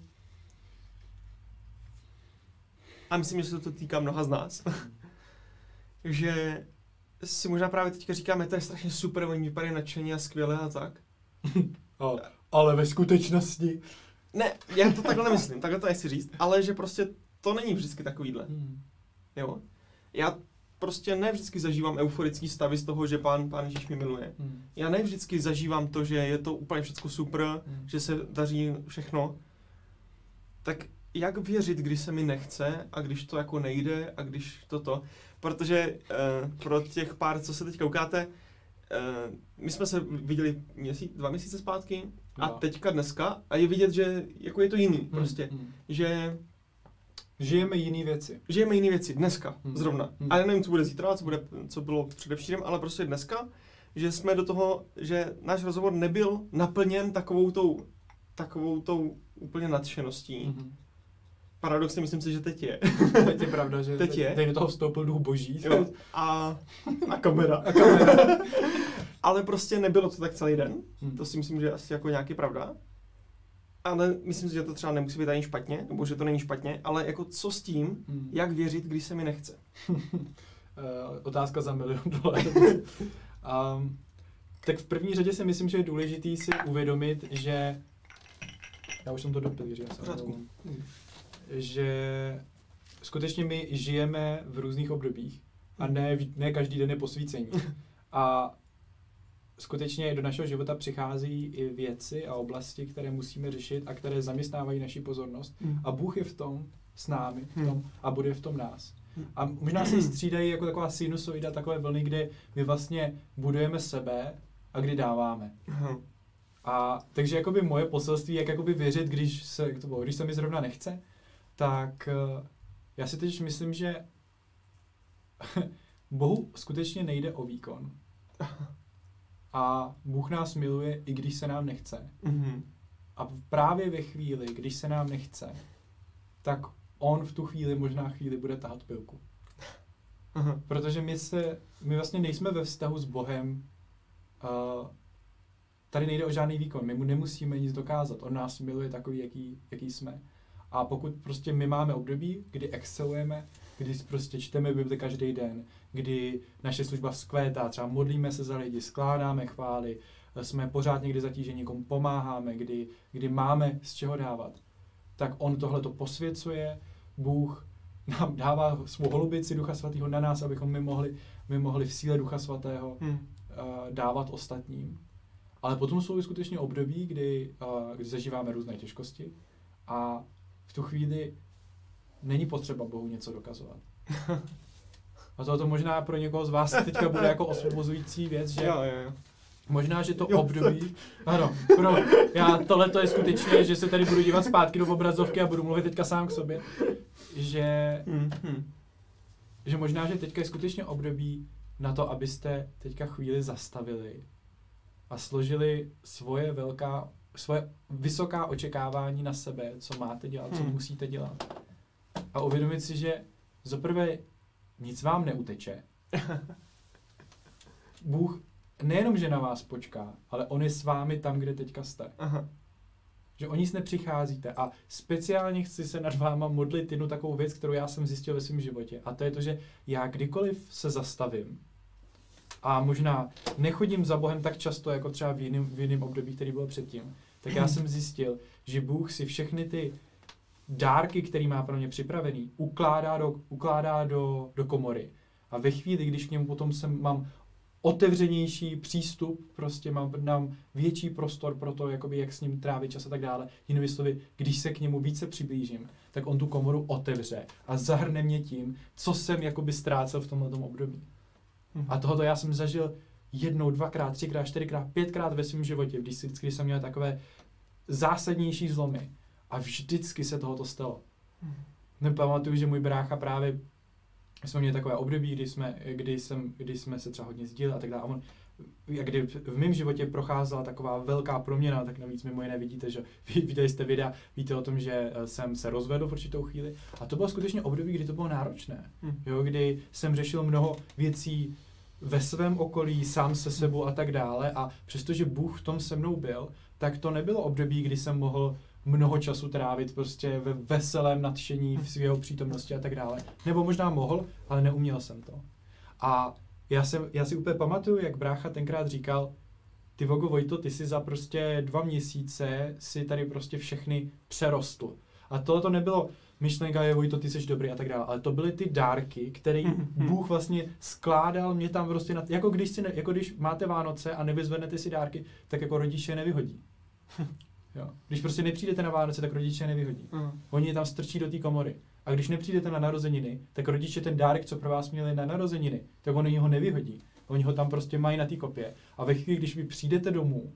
A myslím, že se to týká mnoha z nás. [LAUGHS] že si možná právě teďka říkáme, to je strašně super, oni vypadají nadšeně a skvěle a tak. [LAUGHS] o, ale ve skutečnosti... Ne, já to takhle nemyslím, takhle to nechci říct, ale že prostě to není vždycky takovýhle. Hmm. Jo? Já prostě ne vždycky zažívám euforický stavy z toho, že pán, pán Ježíš mi miluje. Hmm. Já ne vždycky zažívám to, že je to úplně všechno super, hmm. že se daří všechno. Tak jak věřit, když se mi nechce a když to jako nejde a když toto. Protože uh, pro těch pár, co se teď koukáte, uh, my jsme se viděli měsíc, dva měsíce zpátky a no. teďka dneska a je vidět, že jako je to jiný hmm. prostě. Hmm. Že Žijeme jiné věci. Žijeme jiné věci dneska, hmm. zrovna. Hmm. A já nevím, co bude zítra, co, bude, co bylo především, ale prostě dneska, že jsme do toho, že náš rozhovor nebyl naplněn takovou tou, takovou tou úplně nadšeností. Hmm. Paradoxně myslím si, že teď je. [LAUGHS] teď je pravda, že teď je. teď do toho vstoupil duch boží. Jo. A, a kamera. A kamera. [LAUGHS] ale prostě nebylo to tak celý den. Hmm. To si myslím, že je asi jako nějaký pravda ale myslím si, že to třeba nemusí být ani špatně, nebo že to není špatně, ale jako co s tím, hmm. jak věřit, když se mi nechce? uh, [LAUGHS] otázka za milion dolarů. um, tak v první řadě si myslím, že je důležitý si uvědomit, že já už jsem to dopil, že já jsem že skutečně my žijeme v různých obdobích a ne, ne každý den je posvícení. [LAUGHS] A skutečně do našeho života přichází i věci a oblasti, které musíme řešit a které zaměstnávají naši pozornost. Hmm. A Bůh je v tom s námi v tom, hmm. a bude v tom nás. Hmm. A možná se [CLEARS THROAT] střídají jako taková sinusoida, takové vlny, kde my vlastně budujeme sebe a kdy dáváme. A takže jakoby moje poselství, jak jakoby věřit, když se, to bylo, když se mi zrovna nechce, tak uh, já si teď myslím, že [LAUGHS] Bohu skutečně nejde o výkon. [LAUGHS] A Bůh nás miluje, i když se nám nechce. Mm-hmm. A právě ve chvíli, když se nám nechce, tak on v tu chvíli, možná chvíli, bude tahat pilku. Uh-huh. Protože my se, my vlastně nejsme ve vztahu s Bohem, uh, tady nejde o žádný výkon, my mu nemusíme nic dokázat, on nás miluje takový, jaký, jaký jsme. A pokud prostě my máme období, kdy excelujeme, kdy prostě čteme Bibli každý den, kdy naše služba vzkvétá, třeba modlíme se za lidi, skládáme chvály, jsme pořád někdy zatíženi, někomu pomáháme, kdy, kdy máme z čeho dávat, tak on tohle to posvěcuje, Bůh nám dává svou holubici Ducha Svatého na nás, abychom my mohli, my mohli v síle Ducha Svatého hmm. uh, dávat ostatním. Ale potom jsou skutečně období, kdy, uh, kdy zažíváme různé těžkosti a v tu chvíli není potřeba Bohu něco dokazovat. [LAUGHS] A to, to možná pro někoho z vás teďka bude jako osvobozující věc, že jo, jo, jo. Možná, že to jo, období... Ano, pro, já tohle to je skutečně, že se tady budu dívat zpátky do obrazovky a budu mluvit teďka sám k sobě. Že, mm-hmm. že možná, že teďka je skutečně období na to, abyste teďka chvíli zastavili a složili svoje velká, svoje vysoká očekávání na sebe, co máte dělat, co hmm. musíte dělat. A uvědomit si, že zaprvé nic vám neuteče. [LAUGHS] Bůh nejenom, že na vás počká, ale on je s vámi tam, kde teďka jste. Aha. Že o nic nepřicházíte. A speciálně chci se nad váma modlit jednu takovou věc, kterou já jsem zjistil ve svém životě. A to je to, že já kdykoliv se zastavím a možná nechodím za Bohem tak často, jako třeba v jiném, v jiném období, který byl předtím, tak já jsem zjistil, že Bůh si všechny ty dárky, který má pro mě připravený, ukládá do, ukládá do, do komory. A ve chvíli, když k němu potom jsem, mám otevřenější přístup, prostě mám, mám větší prostor pro to, jakoby, jak s ním trávit čas a tak dále. Jinými slovy, když se k němu více přiblížím, tak on tu komoru otevře a zahrne mě tím, co jsem jakoby ztrácel v tomhle období. Hmm. A tohoto já jsem zažil jednou, dvakrát, třikrát, čtyřikrát, pětkrát ve svém životě, když, když jsem měl takové zásadnější zlomy. A vždycky se tohoto stalo. Hmm. Nepamatuju, že můj brácha právě jsme měli takové období, kdy jsme, kdy jsem, kdy jsme se třeba hodně sdíleli a tak dále. A on jak kdy v mém životě procházela taková velká proměna, tak navíc mimo jiné vidíte, že viděli jste videa, víte o tom, že eh, jsem se rozvedl v určitou chvíli a to bylo skutečně období, kdy to bylo náročné, hmm. jo, kdy jsem řešil mnoho věcí ve svém okolí, sám se sebou a tak dále a přestože Bůh v tom se mnou byl, tak to nebylo období, kdy jsem mohl mnoho času trávit prostě ve veselém nadšení v svého přítomnosti a tak dále. Nebo možná mohl, ale neuměl jsem to. A já, jsem, já si úplně pamatuju, jak brácha tenkrát říkal, ty Vogo Vojto, ty si za prostě dva měsíce si tady prostě všechny přerostl. A tohle to nebylo myšlenka je Vojto, ty jsi dobrý a tak dále, ale to byly ty dárky, které mhm, mhm. Bůh vlastně skládal mě tam prostě, na, jako, když si ne, jako když máte Vánoce a nevyzvednete si dárky, tak jako rodiče nevyhodí. [LAUGHS] Jo. Když prostě nepřijdete na Vánoce, tak rodiče nevyhodí. Uh. Oni je tam strčí do té komory. A když nepřijdete na narozeniny, tak rodiče ten dárek, co pro vás měli na narozeniny, tak oni ho nevyhodí. Oni ho tam prostě mají na té kopě. A ve chvíli, když vy přijdete domů,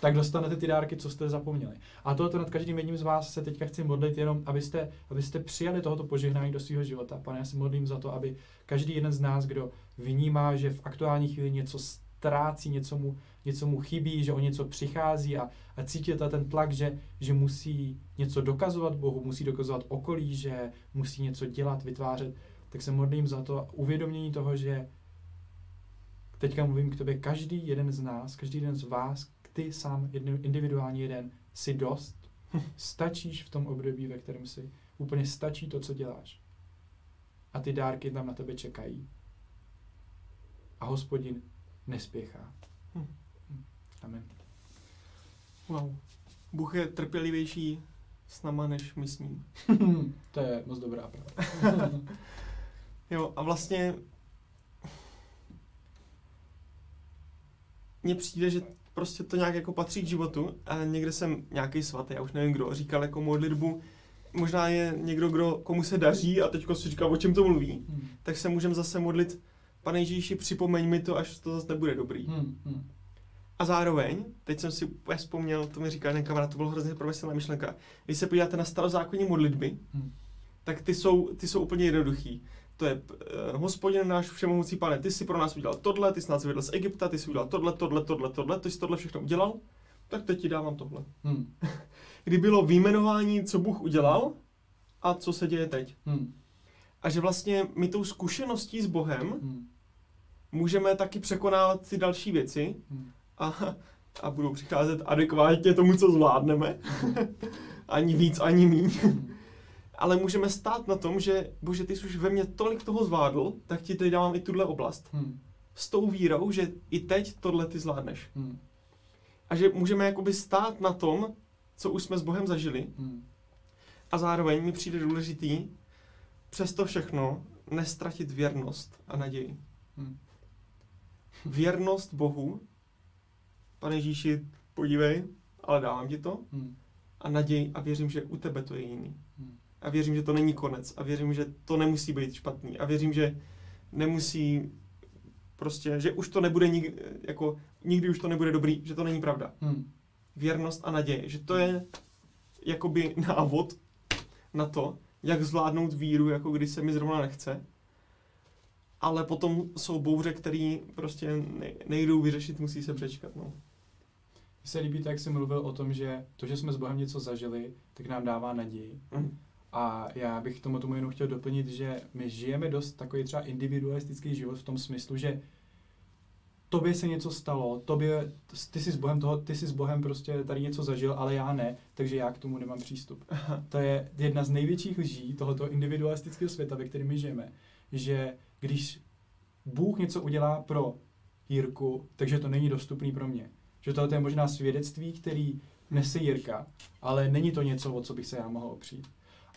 tak dostanete ty dárky, co jste zapomněli. A tohoto nad každým jedním z vás se teďka chci modlit jenom, abyste, abyste přijali tohoto požehnání do svého života. Pane, já se modlím za to, aby každý jeden z nás, kdo vnímá, že v aktuální chvíli něco ztrácí, něco mu, něco mu chybí, že o něco přichází a, a cítíte ten tlak, že, že musí něco dokazovat Bohu, musí dokazovat okolí, že musí něco dělat, vytvářet, tak se modlím za to uvědomění toho, že teďka mluvím k tobě, každý jeden z nás, každý jeden z vás, ty sám, individuální jeden, si dost, stačíš v tom období, ve kterém si, úplně stačí to, co děláš. A ty dárky tam na tebe čekají. A hospodin nespěchá. Hm. hm. Amen. Wow. Bůh je trpělivější s náma, než my s ním. [LAUGHS] to je moc dobrá pravda. [LAUGHS] jo, a vlastně mně přijde, že prostě to nějak jako patří k životu a někde jsem nějaký svatý, já už nevím kdo, říkal jako modlitbu, možná je někdo, kdo, komu se daří a teď si říká, o čem to mluví, hmm. tak se můžeme zase modlit, pane Ježíši, připomeň mi to, až to zase nebude dobrý. Hmm. Hmm. A zároveň, teď jsem si úplně vzpomněl, to mi říká jeden kamarád, to bylo hrozně promyslná myšlenka, když se podíváte na starozákonní modlitby, hmm. tak ty jsou, ty jsou úplně jednoduchý to je uh, hospodin náš všemohoucí pane, ty jsi pro nás udělal tohle, ty jsi nás vyvedl z Egypta, ty jsi udělal tohle, tohle, tohle, tohle, ty jsi tohle všechno udělal, tak teď ti dávám tohle. Hmm. [LAUGHS] Kdy bylo výjmenování, co Bůh udělal a co se děje teď. Hmm. A že vlastně my tou zkušeností s Bohem hmm. můžeme taky překonávat ty další věci hmm. a, a budou přicházet adekvátně tomu, co zvládneme. [LAUGHS] ani víc, ani míň. Hmm ale můžeme stát na tom, že bože, ty jsi už ve mně tolik toho zvládl, tak ti teď dávám i tuhle oblast. Hmm. S tou vírou, že i teď tohle ty zvládneš. Hmm. A že můžeme jakoby stát na tom, co už jsme s Bohem zažili. Hmm. A zároveň mi přijde důležitý přes to všechno nestratit věrnost a naději. Hmm. Věrnost Bohu, pane Ježíši, podívej, ale dávám ti to. Hmm. A naději a věřím, že u tebe to je jiný. Hmm a věřím, že to není konec a věřím, že to nemusí být špatný a věřím, že nemusí prostě, že už to nebude nikdy, jako nikdy už to nebude dobrý, že to není pravda. Hmm. Věrnost a naděje, že to je jakoby návod na to, jak zvládnout víru, jako když se mi zrovna nechce. Ale potom jsou bouře, které prostě nejdou vyřešit, musí se přečkat. No. Mně se líbí to, jak jsi mluvil o tom, že to, že jsme s Bohem něco zažili, tak nám dává naději. Mm. A já bych tomu tomu jenom chtěl doplnit, že my žijeme dost takový třeba individualistický život v tom smyslu, že tobě se něco stalo, tobě, ty jsi s Bohem toho, ty jsi s Bohem prostě tady něco zažil, ale já ne, takže já k tomu nemám přístup. [LAUGHS] To je jedna z největších lží tohoto individualistického světa, ve kterém my žijeme, že když Bůh něco udělá pro Jirku, takže to není dostupný pro mě. Že tohle je možná svědectví, který nese Jirka, ale není to něco, o co bych se já mohl opřít.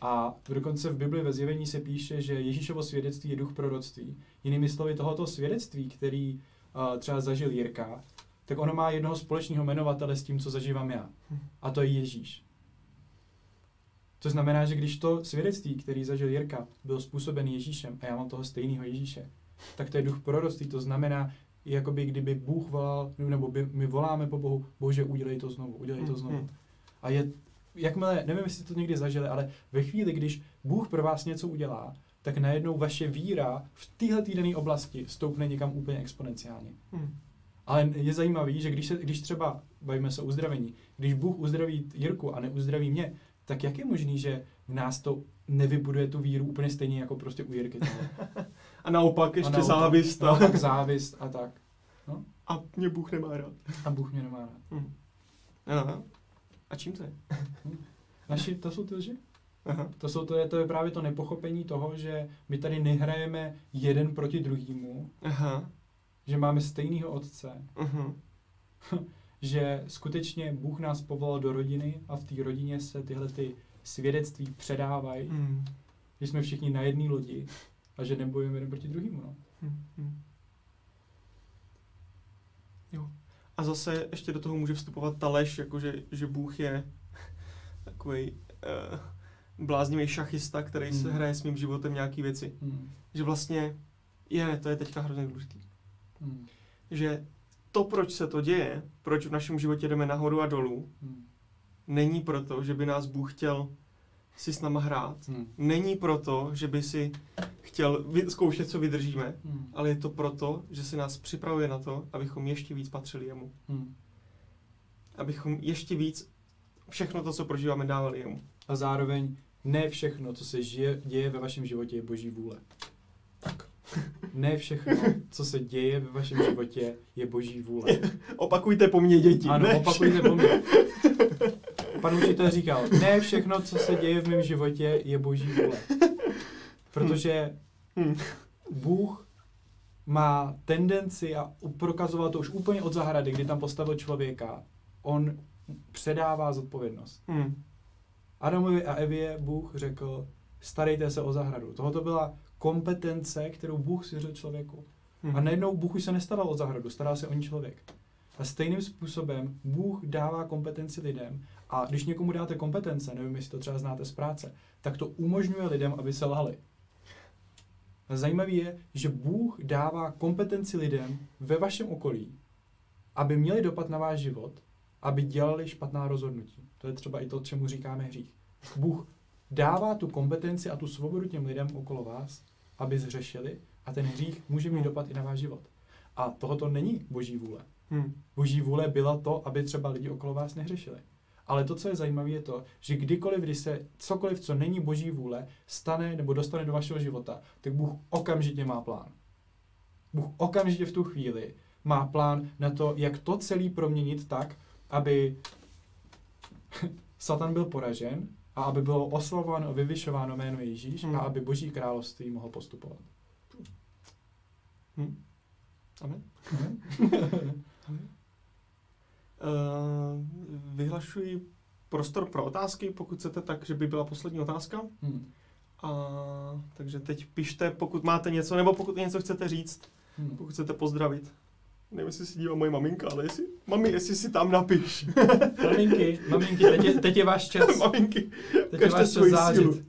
A dokonce v Bibli ve zjevení se píše, že Ježíšovo svědectví je duch proroctví. Jinými slovy, tohoto svědectví, který uh, třeba zažil Jirka, tak ono má jednoho společného jmenovatele s tím, co zažívám já. A to je Ježíš. To znamená, že když to svědectví, který zažil Jirka, byl způsoben Ježíšem a já mám toho stejného Ježíše, tak to je duch proroctví. To znamená, jakoby kdyby Bůh volal, nebo by, my voláme po Bohu, Bože, udělej to znovu, udělej to znovu. A je jakmile, nevím, jestli to někdy zažili, ale ve chvíli, když Bůh pro vás něco udělá, tak najednou vaše víra v téhle týdenné oblasti stoupne někam úplně exponenciálně. Hmm. Ale je zajímavý, že když, se, když třeba, bavíme se o uzdravení, když Bůh uzdraví Jirku a neuzdraví mě, tak jak je možný, že v nás to nevybuduje tu víru úplně stejně jako prostě u Jirky. [LAUGHS] a naopak ještě a naopak, závist. A naopak závist a tak. No? A mě Bůh nemá rád. A Bůh mě nemá rád. Hmm. Aha. A čím to je? Naši, to jsou ty lži. Aha. To, jsou, to, je, to je právě to nepochopení toho, že my tady nehrajeme jeden proti druhému, Aha. že máme stejného otce, Aha. [LAUGHS] že skutečně Bůh nás povolal do rodiny a v té rodině se tyhle ty svědectví předávají, mm. že jsme všichni na jedné lodi a že nebojujeme jeden proti druhému. No. Mm. Mm. Jo. A zase ještě do toho může vstupovat ta lež, jakože, že Bůh je [LAUGHS] takový uh, eh, bláznivý šachista, který mm. se hmm. hraje s mým životem nějaký věci. Mm. Že vlastně je, to je teďka hrozně důležitý. Mm. Že to, proč se to děje, proč v našem životě jdeme nahoru a dolů, mm. není proto, že by nás Bůh chtěl si s náma hrát. Hmm. Není proto, že by si chtěl zkoušet, co vydržíme, hmm. ale je to proto, že si nás připravuje na to, abychom ještě víc patřili jemu. Hmm. Abychom ještě víc všechno to, co prožíváme, dávali jemu. A zároveň ne všechno, co se žije, děje ve vašem životě, je boží vůle. Tak. Ne všechno, co se děje ve vašem životě, je boží vůle. [LAUGHS] Opakujte po mně, děti. Ano, ne opakujte všechno. po mně. Pan učitel říkal, ne všechno, co se děje v mém životě, je boží vůle. Protože hmm. Bůh má tendenci a prokazoval to už úplně od zahrady, kdy tam postavil člověka. On předává zodpovědnost. Hmm. Adamovi a Evě Bůh řekl, starejte se o zahradu. Tohoto byla kompetence, kterou Bůh svěřil člověku. Hmm. A najednou Bůh už se nestaral o zahradu, stará se o ní člověk. A stejným způsobem Bůh dává kompetenci lidem a když někomu dáte kompetence, nevím, jestli to třeba znáte z práce, tak to umožňuje lidem, aby se lhali. A zajímavé je, že Bůh dává kompetenci lidem ve vašem okolí, aby měli dopad na váš život, aby dělali špatná rozhodnutí. To je třeba i to, čemu říkáme hřích. Bůh dává tu kompetenci a tu svobodu těm lidem okolo vás, aby zřešili a ten hřích může mít dopad i na váš život. A tohoto není boží vůle. Hmm. Boží vůle byla to, aby třeba lidi okolo vás nehřešili. Ale to, co je zajímavé, je to, že kdykoliv, když se cokoliv, co není boží vůle, stane nebo dostane do vašeho života, tak Bůh okamžitě má plán. Bůh okamžitě v tu chvíli má plán na to, jak to celý proměnit tak, aby [LAUGHS] Satan byl poražen a aby bylo oslavováno a vyvyšováno jméno Ježíš hmm. a aby Boží království mohlo postupovat. Hmm. Amen. Amen. Uh, [LAUGHS] vyhlašuji prostor pro otázky, pokud chcete, tak, že by byla poslední otázka. Hmm. A, takže teď pište, pokud máte něco, nebo pokud něco chcete říct, hmm. pokud chcete pozdravit. Nevím, jestli si dívá moje maminka, ale jestli, mami, jestli si tam napiš. [LAUGHS] Maminky, maminky, teď je, teď je váš čas. [LAUGHS] maminky, teď je váš čas zážit. uh,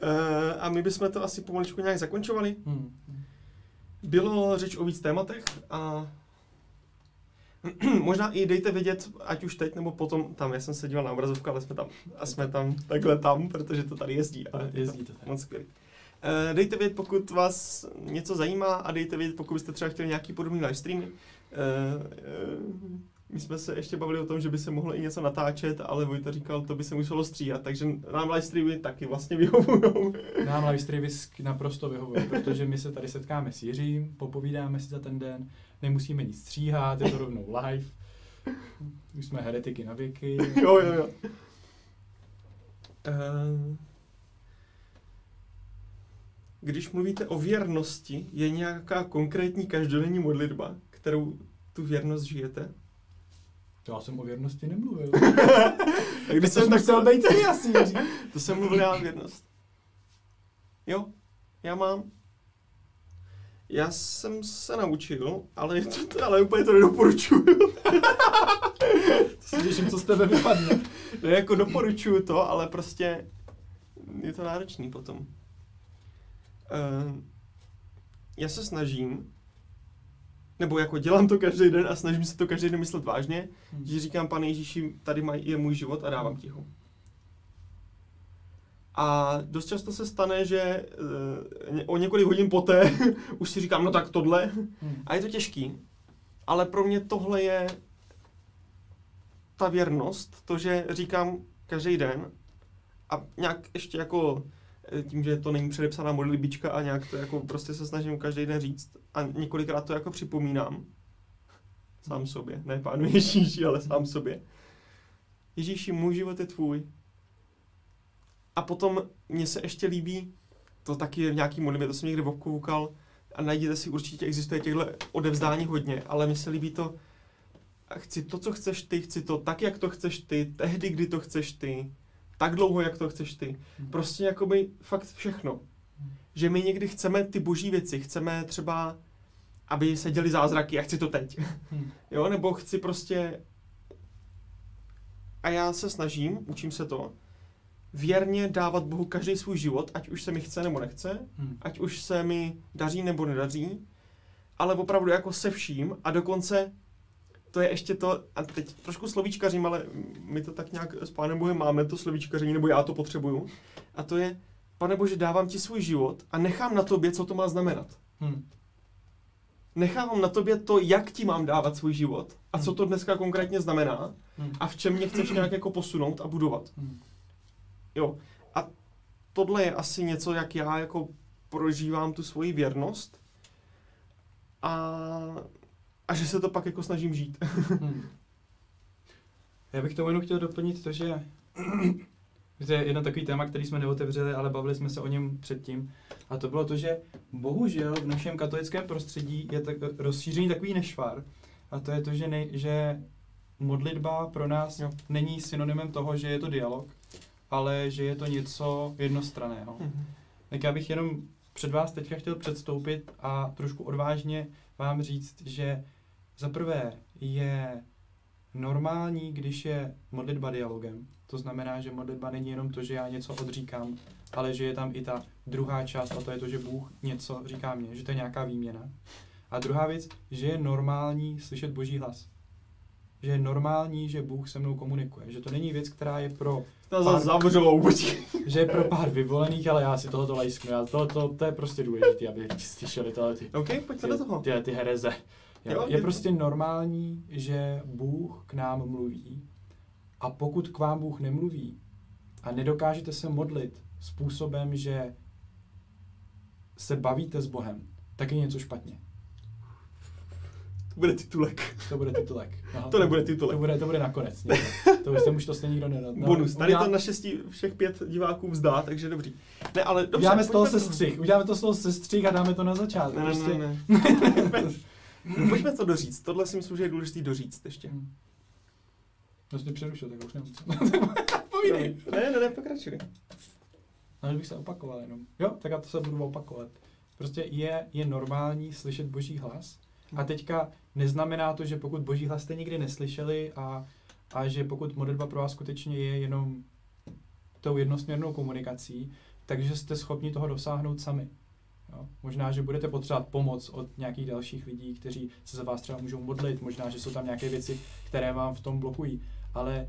[LAUGHS] a my bychom to asi pomaličku nějak zakončovali. Hmm. Bylo řeč o víc tématech a [CLEARS THROAT] Možná i dejte vědět, ať už teď nebo potom, tam, já jsem se díval na obrazovku, ale jsme tam, a jsme tam takhle tam, protože to tady jezdí. A jezdí to tady. Moc skvělý. Uh, dejte vědět, pokud vás něco zajímá a dejte vědět, pokud byste třeba chtěli nějaký podobný live streamy. Uh, uh, my jsme se ještě bavili o tom, že by se mohlo i něco natáčet, ale Vojta říkal, to by se muselo stříhat, takže nám live streamy taky vlastně vyhovují. Nám live streamy naprosto vyhovují, protože my se tady setkáme s Jiřím, popovídáme si za ten den, nemusíme nic stříhat, je to rovnou live. Už jsme heretiky na věky. jo, jo, jo. Uh, když mluvíte o věrnosti, je nějaká konkrétní každodenní modlitba, kterou tu věrnost žijete? Já jsem o věrnosti nemluvil. [LAUGHS] Když jsem tak musel být ty asi. [LAUGHS] to jsem mluvil já o věrnost. Jo, já mám. Já jsem se naučil, ale, [LAUGHS] to, ale úplně to nedoporučuju. to těším, co z tebe vypadne. Ne, jako doporučuju to, ale prostě je to náročný potom. Uh, já se snažím, nebo jako dělám to každý den a snažím se to každý den myslet vážně, hmm. že říkám, pane Ježíši, tady je můj život a dávám ti ho. A dost často se stane, že uh, o několik hodin poté [LAUGHS] už si říkám, no tak tohle. Hmm. A je to těžký. Ale pro mě tohle je ta věrnost, to, že říkám každý den a nějak ještě jako eh, tím, že to není předepsaná modlibička a nějak to jako prostě se snažím každý den říct a několikrát to jako připomínám sám sobě, ne pánu Ježíši, ale sám sobě. Ježíši, můj život je tvůj. A potom mně se ještě líbí, to taky v nějaký modlitbě, to jsem někde obkoukal a najděte si určitě, existuje těchto odevzdání hodně, ale mně se líbí to, chci to, co chceš ty, chci to tak, jak to chceš ty, tehdy, kdy to chceš ty, tak dlouho, jak to chceš ty. Hmm. Prostě jakoby fakt všechno. Hmm. Že my někdy chceme ty boží věci, chceme třeba, aby se děli zázraky a chci to teď. Hmm. [LAUGHS] Jo, nebo chci prostě... A já se snažím, učím se to, věrně dávat Bohu každý svůj život, ať už se mi chce nebo nechce, ať už se mi daří nebo nedaří, ale opravdu jako se vším a dokonce to je ještě to, a teď trošku slovíčkařím, ale my to tak nějak s Pánem Bohem máme, to slovíčkaření, nebo já to potřebuju. A to je, Pane Bože, dávám ti svůj život a nechám na tobě, co to má znamenat. Hmm. Nechávám na tobě to, jak ti mám dávat svůj život a co to dneska konkrétně znamená hmm. a v čem mě chceš nějak jako posunout a budovat. Hmm. Jo. A tohle je asi něco, jak já jako prožívám tu svoji věrnost. A a že se to pak jako snažím žít. [LAUGHS] hmm. Já bych tomu jenom chtěl doplnit to, že to je jedno takový téma, který jsme neotevřeli, ale bavili jsme se o něm předtím. A to bylo to, že bohužel v našem katolickém prostředí je tak, rozšířený takový nešvar. A to je to, že, ne, že modlitba pro nás jo. není synonymem toho, že je to dialog, ale že je to něco jednostraného. Mm-hmm. Tak já bych jenom před vás teďka chtěl předstoupit a trošku odvážně vám říct, že za prvé je normální, když je modlitba dialogem. To znamená, že modlitba není jenom to, že já něco odříkám, ale že je tam i ta druhá část, a to je to, že Bůh něco říká mně, že to je nějaká výměna. A druhá věc, že je normální slyšet Boží hlas. Že je normální, že Bůh se mnou komunikuje. Že to není věc, která je pro... To pár, zavřou, Že je pro pár vyvolených, ale já si tohoto lajsknu. Já to, to, to, je prostě důležité, aby slyšeli tohle ty, OK, pojďme do toho. Ty, ty hereze. Jo, je prostě normální, že Bůh k nám mluví a pokud k vám Bůh nemluví a nedokážete se modlit způsobem, že se bavíte s Bohem, tak je něco špatně. To bude titulek. To bude titulek. [LAUGHS] Aha, to, nebude titulek. To bude, to bude nakonec. [LAUGHS] to byste už to stejně nikdo nedal. No, Bonus. Tady udělá... to naštěstí všech pět diváků vzdá, takže dobrý. Ne, ale dobře, uděláme z toho sestřih. Uděláme to z toho sestřih a dáme to na začátek. Ne, prostě... ne, ne. [LAUGHS] ne. Pojďme to doříct. Tohle si myslím, že je důležité doříct ještě. Hmm. Já jsem přerušil, tak už nemůžu. Povídej. Ne, ne, ne, pokračuj. No, bych se opakoval jenom. Jo, tak já to se budu opakovat. Prostě je, je normální slyšet boží hlas. A teďka neznamená to, že pokud boží hlas jste nikdy neslyšeli a, a že pokud modlitba pro vás skutečně je jenom tou jednosměrnou komunikací, takže jste schopni toho dosáhnout sami. Jo? Možná, že budete potřebovat pomoc od nějakých dalších lidí, kteří se za vás třeba můžou modlit, možná, že jsou tam nějaké věci, které vám v tom blokují, ale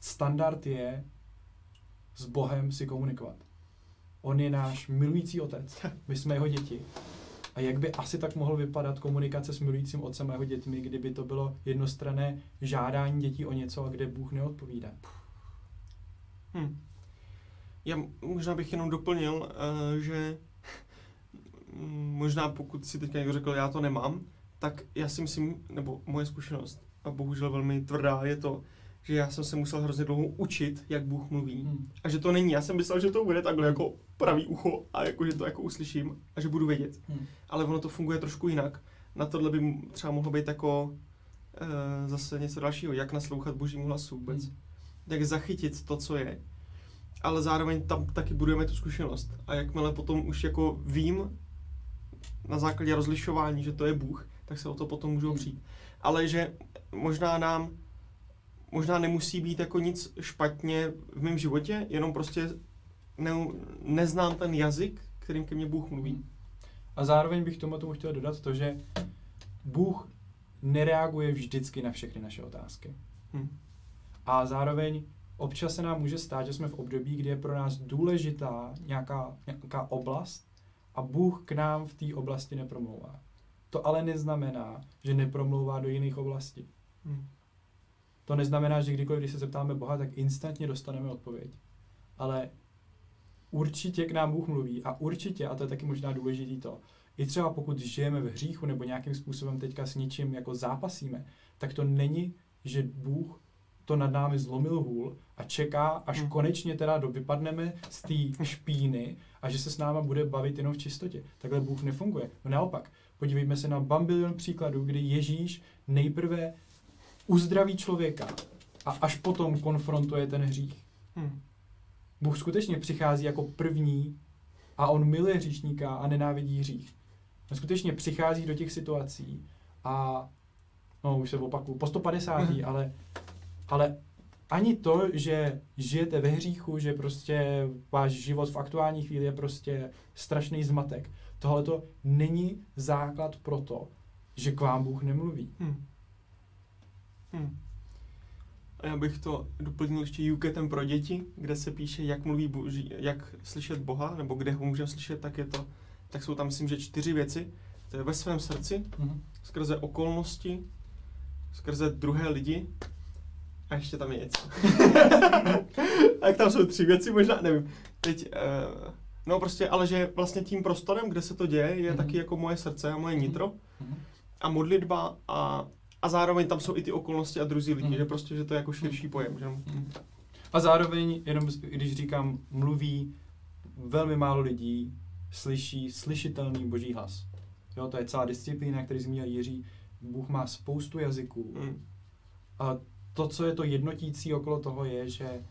standard je s Bohem si komunikovat. On je náš milující otec, my jsme jeho děti. A jak by asi tak mohl vypadat komunikace s milujícím otcem a jeho dětmi, kdyby to bylo jednostranné žádání dětí o něco, a kde Bůh neodpovídá? Hmm. Já možná bych jenom doplnil, uh, že možná pokud si teďka někdo řekl, já to nemám, tak já si myslím, nebo moje zkušenost, a bohužel velmi tvrdá, je to, že já jsem se musel hrozně dlouho učit, jak Bůh mluví. Hmm. A že to není. Já jsem myslel, že to bude takhle jako pravý ucho a jako, že to jako uslyším a že budu vědět. Hmm. Ale ono to funguje trošku jinak. Na tohle by třeba mohlo být jako e, zase něco dalšího. Jak naslouchat božímu hlasu vůbec. Hmm. Jak zachytit to, co je ale zároveň tam taky budujeme tu zkušenost. A jakmile potom už jako vím na základě rozlišování, že to je Bůh, tak se o to potom můžu přijít. Ale že možná nám, možná nemusí být jako nic špatně v mém životě, jenom prostě ne, neznám ten jazyk, kterým ke mně Bůh mluví. A zároveň bych tomu tomu chtěl dodat to, že Bůh nereaguje vždycky na všechny naše otázky. Hmm. A zároveň občas se nám může stát, že jsme v období, kdy je pro nás důležitá nějaká, nějaká oblast a Bůh k nám v té oblasti nepromlouvá. To ale neznamená, že nepromlouvá do jiných oblastí. Hmm. To neznamená, že kdykoliv, když se zeptáme Boha, tak instantně dostaneme odpověď. Ale určitě k nám Bůh mluví a určitě, a to je taky možná důležitý to, i třeba pokud žijeme v hříchu nebo nějakým způsobem teďka s něčím jako zápasíme, tak to není, že Bůh to nad námi zlomil hůl a čeká, až hmm. konečně teda vypadneme z té špíny a že se s náma bude bavit jenom v čistotě. Takhle Bůh nefunguje. No naopak, podívejme se na bambilion příkladů, kdy Ježíš nejprve uzdraví člověka a až potom konfrontuje ten hřích. Hmm. Bůh skutečně přichází jako první a on miluje hříšníka a nenávidí hřích. On skutečně přichází do těch situací a no už se opakuju, po 150. Hmm. ale, ale ani to, že žijete ve hříchu, že prostě váš život v aktuální chvíli je prostě strašný zmatek. Tohle to není základ pro to, že k vám Bůh nemluví. Hmm. Hmm. A já bych to doplnil ještě Juketem pro děti, kde se píše, jak mluví boží, jak slyšet Boha, nebo kde ho můžeme slyšet, tak je to, tak jsou tam myslím, že čtyři věci. To je ve svém srdci, mm-hmm. skrze okolnosti, skrze druhé lidi a ještě tam je něco. [LAUGHS] a jak tam jsou tři věci, možná, nevím. Teď, uh, no prostě, ale že vlastně tím prostorem, kde se to děje, je mm-hmm. taky jako moje srdce a moje nitro. Mm-hmm. A modlitba a a zároveň tam jsou i ty okolnosti a druzí lidi, mm. že prostě, že to je jako širší pojem. Že? Mm. A zároveň, jenom když říkám mluví, velmi málo lidí slyší slyšitelný boží hlas. Jo, to je celá disciplína, který zmínil Jiří. Bůh má spoustu jazyků. Mm. A to, co je to jednotící okolo toho, je, že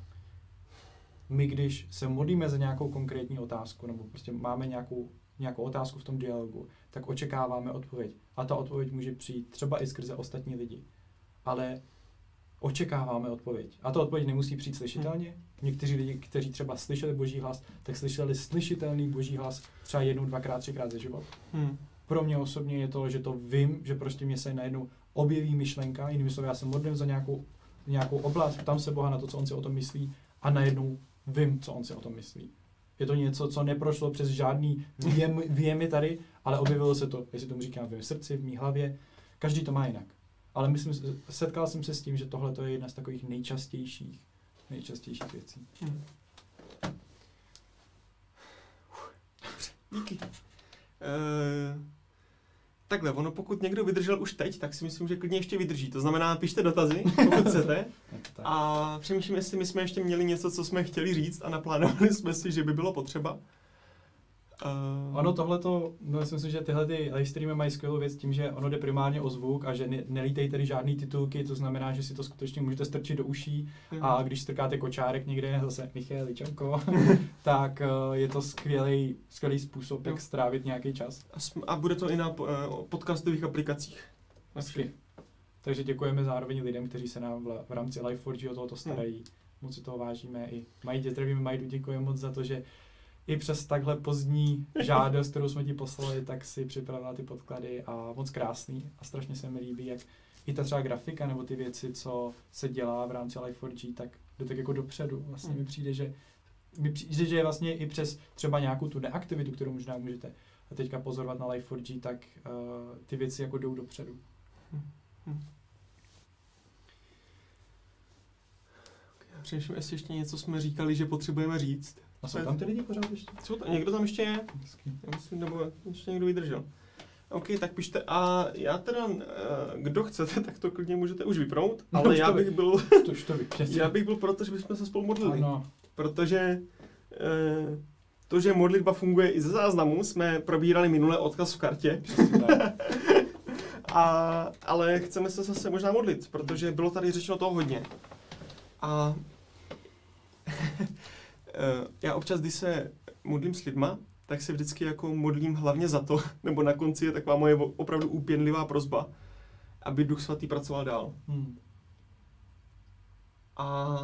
my, když se modlíme za nějakou konkrétní otázku, nebo prostě máme nějakou, nějakou otázku v tom dialogu, tak očekáváme odpověď. A ta odpověď může přijít třeba i skrze ostatní lidi. Ale očekáváme odpověď. A ta odpověď nemusí přijít slyšitelně. Hmm. Někteří lidi, kteří třeba slyšeli boží hlas, tak slyšeli slyšitelný boží hlas třeba jednou, dvakrát, třikrát za život. Hmm. Pro mě osobně je to, že to vím, že prostě mě se najednou objeví myšlenka, jinými slovy, já se modlím za nějakou, nějakou oblast, tam se Boha na to, co on si o tom myslí a najednou vím, co on si o tom myslí. Je to něco, co neprošlo přes žádný [LAUGHS] věm, věmy tady, ale objevilo se to, jestli tomu říkám, v srdci, v mý hlavě. Každý to má jinak. Ale myslím, setkal jsem se s tím, že tohle je jedna z takových nejčastějších, nejčastějších věcí. Hmm. Díky. Uh, takhle, ono pokud někdo vydržel už teď, tak si myslím, že klidně ještě vydrží. To znamená, pište dotazy, pokud chcete. [LAUGHS] a přemýšlím, jestli my jsme ještě měli něco, co jsme chtěli říct a naplánovali jsme si, že by bylo potřeba. Uh... Ono tohle to, no myslím si, že tyhle ty live streamy mají skvělou věc tím, že ono jde primárně o zvuk a že ne, nelítej tady žádný titulky, to znamená, že si to skutečně můžete strčit do uší mm. a když strkáte kočárek někde, zase Michal Ličanko, [LAUGHS] tak uh, je to skvělý, skvělý způsob, jak strávit nějaký čas. A, sm- a bude to i na uh, podcastových aplikacích. Hezky. Takže děkujeme zároveň lidem, kteří se nám v, v rámci Life4G o tohoto starají. Mm. Moc si toho vážíme. I Majdi, zdravíme Majdu, děkujeme moc za to, že i přes takhle pozdní žádost, kterou jsme ti poslali, tak si připravila ty podklady a moc krásný a strašně se mi líbí, jak i ta třeba grafika nebo ty věci, co se dělá v rámci Life4G, tak jde tak jako dopředu. Vlastně mi hmm. přijde, že mi přijde, že vlastně i přes třeba nějakou tu neaktivitu, kterou možná můžete teďka pozorovat na Life4G, tak uh, ty věci jako jdou dopředu. Hmm. Hmm. Přemýšlím, jestli ještě něco jsme říkali, že potřebujeme říct. A jsou tam ty lidi pořád ještě? Jsou tam, někdo tam ještě je? Já myslím, nebo ještě někdo vydržel. OK, tak pište. A já teda, eh, kdo chcete, tak to klidně můžete už vypnout, no, ale já bych byl, to, to já bych byl proto, že bychom se spolu modlili. Ano. Protože eh, to, že modlitba funguje i ze záznamu, jsme probírali minule odkaz v kartě. [LAUGHS] A, ale chceme se zase možná modlit, protože bylo tady řečeno toho hodně. A já občas, když se modlím s lidma, tak se vždycky jako modlím hlavně za to, [LAUGHS] nebo na konci je taková moje opravdu úpěnlivá prozba, aby Duch Svatý pracoval dál. Hmm. A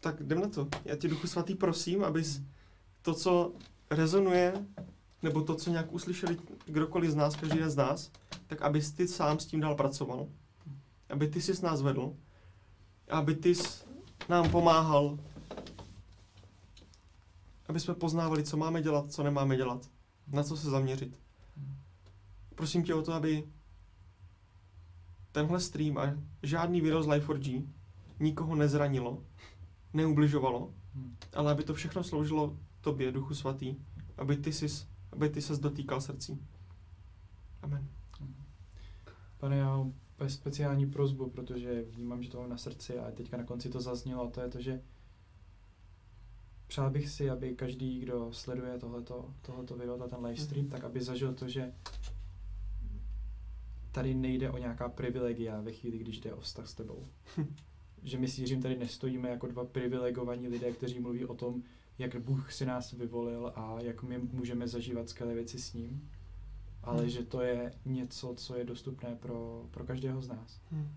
tak jdem na to. Já tě, Duchu Svatý, prosím, abys to, co rezonuje, nebo to, co nějak uslyšeli kdokoliv z nás, každý z nás, tak abys ty sám s tím dál pracoval. Aby ty jsi s nás vedl. Aby ty jsi nám pomáhal, aby jsme poznávali, co máme dělat, co nemáme dělat, na co se zaměřit. Prosím tě o to, aby tenhle stream a žádný video z Life4G nikoho nezranilo, neubližovalo, ale aby to všechno sloužilo tobě, Duchu Svatý, aby ty jsi, aby ty ses dotýkal srdcí. Amen. Pane, já mám speciální prozbu, protože vnímám, že to mám na srdci a teďka na konci to zaznělo a to je to, že přál bych si, aby každý, kdo sleduje tohleto, tohleto video, a ten livestream, Mhm. tak aby zažil to, že tady nejde o nějaká privilegia ve chvíli, když jde o vztah s tebou. [LAUGHS] že my s Jiřím tady nestojíme jako dva privilegovaní lidé, kteří mluví o tom, jak Bůh si nás vyvolil a jak my můžeme zažívat skvělé věci s ním, ale Hmm. že to je něco, co je dostupné pro, pro každého z nás. Hm.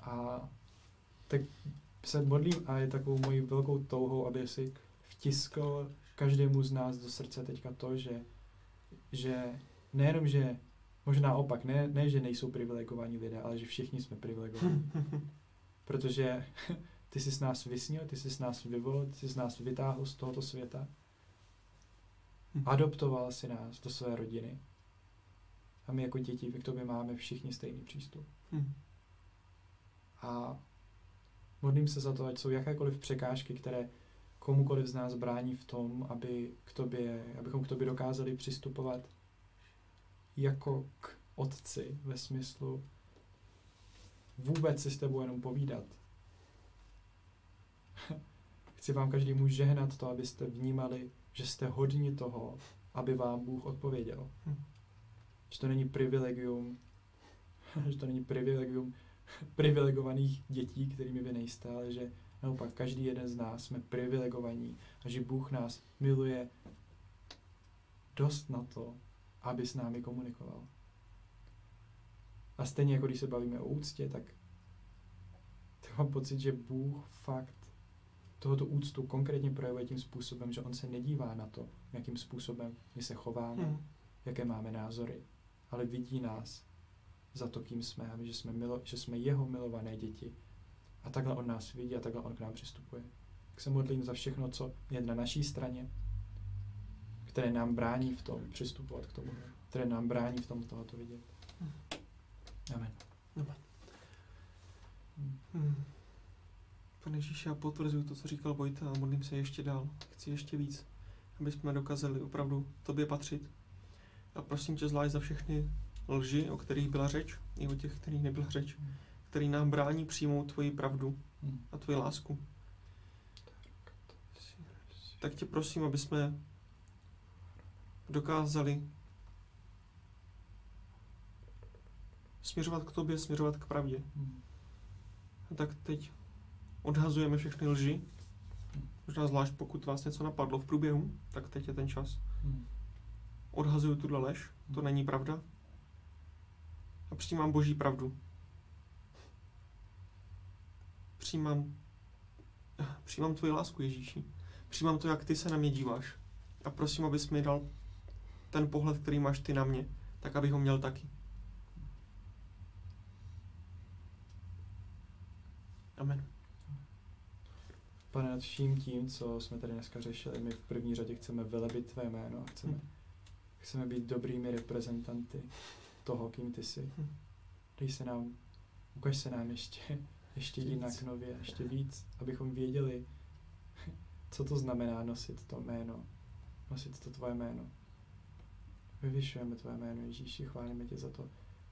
A tak se modlím a je takovou mojí velkou touhou, aby si vtiskl každému z nás do srdce teďka to, že, že nejenom, že možná opak, ne, ne, že nejsou privilegovaní lidé, ale že všichni jsme privilegovaní. [LAUGHS] Protože [LAUGHS] ty jsi s nás vysnil, ty jsi s nás vyvolil, ty jsi s nás vytáhl z tohoto světa. Adoptoval si nás do své rodiny. A my jako děti k tobě máme všichni stejný přístup. Hm. A modlím se za to, ať jsou jakékoliv překážky, které komukoliv z nás brání v tom, aby k tobě, abychom k tobě dokázali přistupovat jako k otci ve smyslu vůbec si s tebou jenom povídat. [LAUGHS] Chci vám každému žehnat to, abyste vnímali, že jste hodni toho, aby vám Bůh odpověděl. Hm. Že to není privilegium, [LAUGHS] že to není privilegium [LAUGHS] privilegovaných dětí, kterými vy nejste, ale že naopak každý jeden z nás jsme privilegovaní a že Bůh nás miluje dost na to, aby s námi komunikoval. A stejně jako když se bavíme o úctě, tak, tak mám pocit, že Bůh fakt tohoto úctu konkrétně projevuje tím způsobem, že on se nedívá na to, jakým způsobem my se chováme, Hm. jaké máme názory, ale vidí nás za to, kým jsme a že jsme, milo, že jsme jeho milované děti. A takhle on nás vidí a takhle on k nám přistupuje. Tak se modlím za všechno, co je na naší straně, které nám brání v tom přistupovat k tomu, které nám brání v tom tohoto vidět. Amen. Amen. Hmm. Hm. Pane Ježíši, já potvrzuju to, co říkal Vojta a modlím se ještě dál. Chci ještě víc, aby jsme dokázali opravdu tobě patřit. A prosím tě zvlášť za všechny lži, o kterých byla řeč, i o těch, kterých nebyla řeč, který nám brání přijmout tvoji pravdu Hmm. a tvoji lásku. Tak tě prosím, aby jsme dokázali směřovat k tobě, směřovat k pravdě. Hmm. A tak teď odhazujeme všechny lži. Možná zvlášť pokud vás něco napadlo v průběhu, tak teď je ten čas. Hmm. Odhazuju tuhle lež, to není pravda. A přijímám boží pravdu. Přijímám, přijímám tvoji lásku, Ježíši. Přijímám to, jak ty se na mě díváš. A prosím, abys mi dal ten pohled, který máš ty na mě, tak abych ho měl taky. Amen. Pane, nad vším tím, co jsme tady dneska řešili, my v první řadě chceme velebit tvé jméno a chceme, chceme být dobrými reprezentanty toho, kým ty jsi. Hm. Dej se nám, ukaž se nám ještě, [LAUGHS] ještě Víc. jinak nově, ještě víc, abychom věděli, [LAUGHS] co to znamená nosit to jméno, nosit to tvoje jméno. Vyvyšujeme tvoje jméno, Ježíši, chválíme tě za to,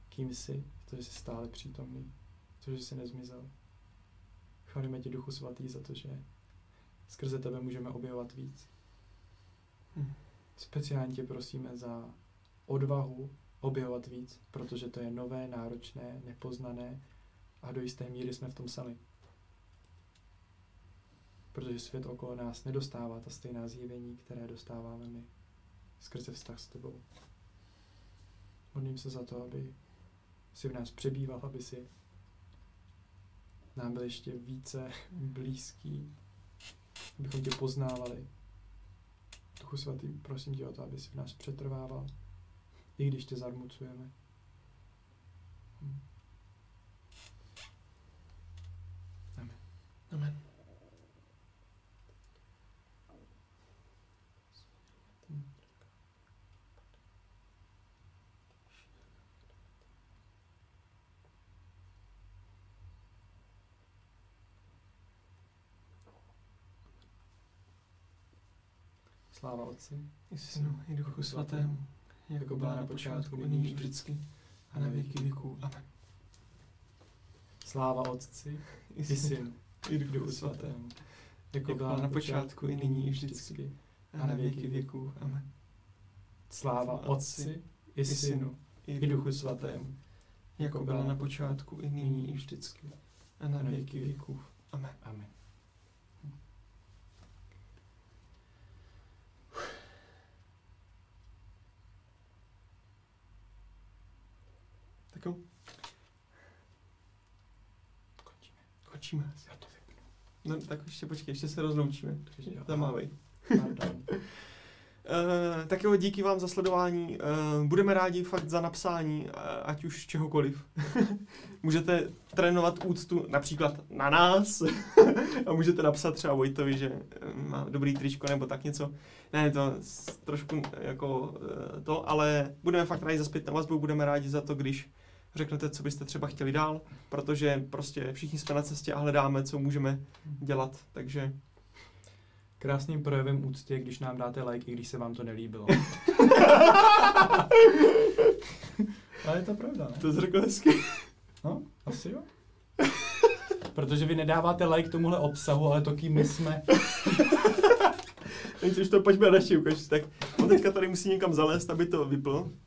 kým jsi, to, že jsi stále přítomný, to, že jsi nezmizel. Chválíme tě, Duchu Svatý, za to, že skrze tebe můžeme objevovat víc. Hm. Speciálně tě prosíme za odvahu objevovat víc, protože to je nové, náročné, nepoznané a do jisté míry jsme v tom sami. Protože svět okolo nás nedostává ta stejná zjevení, které dostáváme my skrze vztah s tebou. Modlím se za to, aby si v nás přebýval, aby si nám byl ještě více [LAUGHS] blízký, abychom tě poznávali. Duchu svatý, prosím tě o to, aby si v nás přetrvával, i když tě zarmucujeme. Hm. Amen. Amen. Sláva Otci, i Synu, i Duchu Svatému jako byla na počátku, i nyní, vždycky, a na věky věků. Amen. Sláva Otci, I Synu, Synu, i Duchu Svatému, Svatému, jako byla na počátku, i nyní, vždycky, a na věky věků. Amen. Sláva Otci, i Synu, i Duchu Svatému, jako byla na počátku, i nyní, i vždycky, a na věky věků. Amen. Amen. Tak jo, Končíme. končíme. Já to vypnu. No, tak ještě počkej, ještě se rozloučíme. Zamávej. Pardon. Uh, [LAUGHS] [LAUGHS] tak jo, díky vám za sledování. Uh, budeme rádi fakt za napsání, uh, ať už čehokoliv. [LAUGHS] můžete trénovat úctu například na nás a můžete napsat třeba Vojtovi, že má dobrý tričko nebo tak něco. Ne, to trošku jako uh, to, ale budeme fakt rádi za zpětnou vazbu, budeme rádi za to, když řeknete, co byste třeba chtěli dál, protože prostě všichni jsme na cestě a hledáme, co můžeme dělat, takže Krásným projevem úcty když nám dáte like, i když se vám to nelíbilo. [LAUGHS] Ale je to pravda, ne? to jsi řekl hezky. No, asi jo. Protože vy nedáváte like tomuhle obsahu, ale to, kým my jsme. [LAUGHS] Teď už to pojďme radši ukaž. Tak on teďka tady musí někam zalézt, aby to vypl.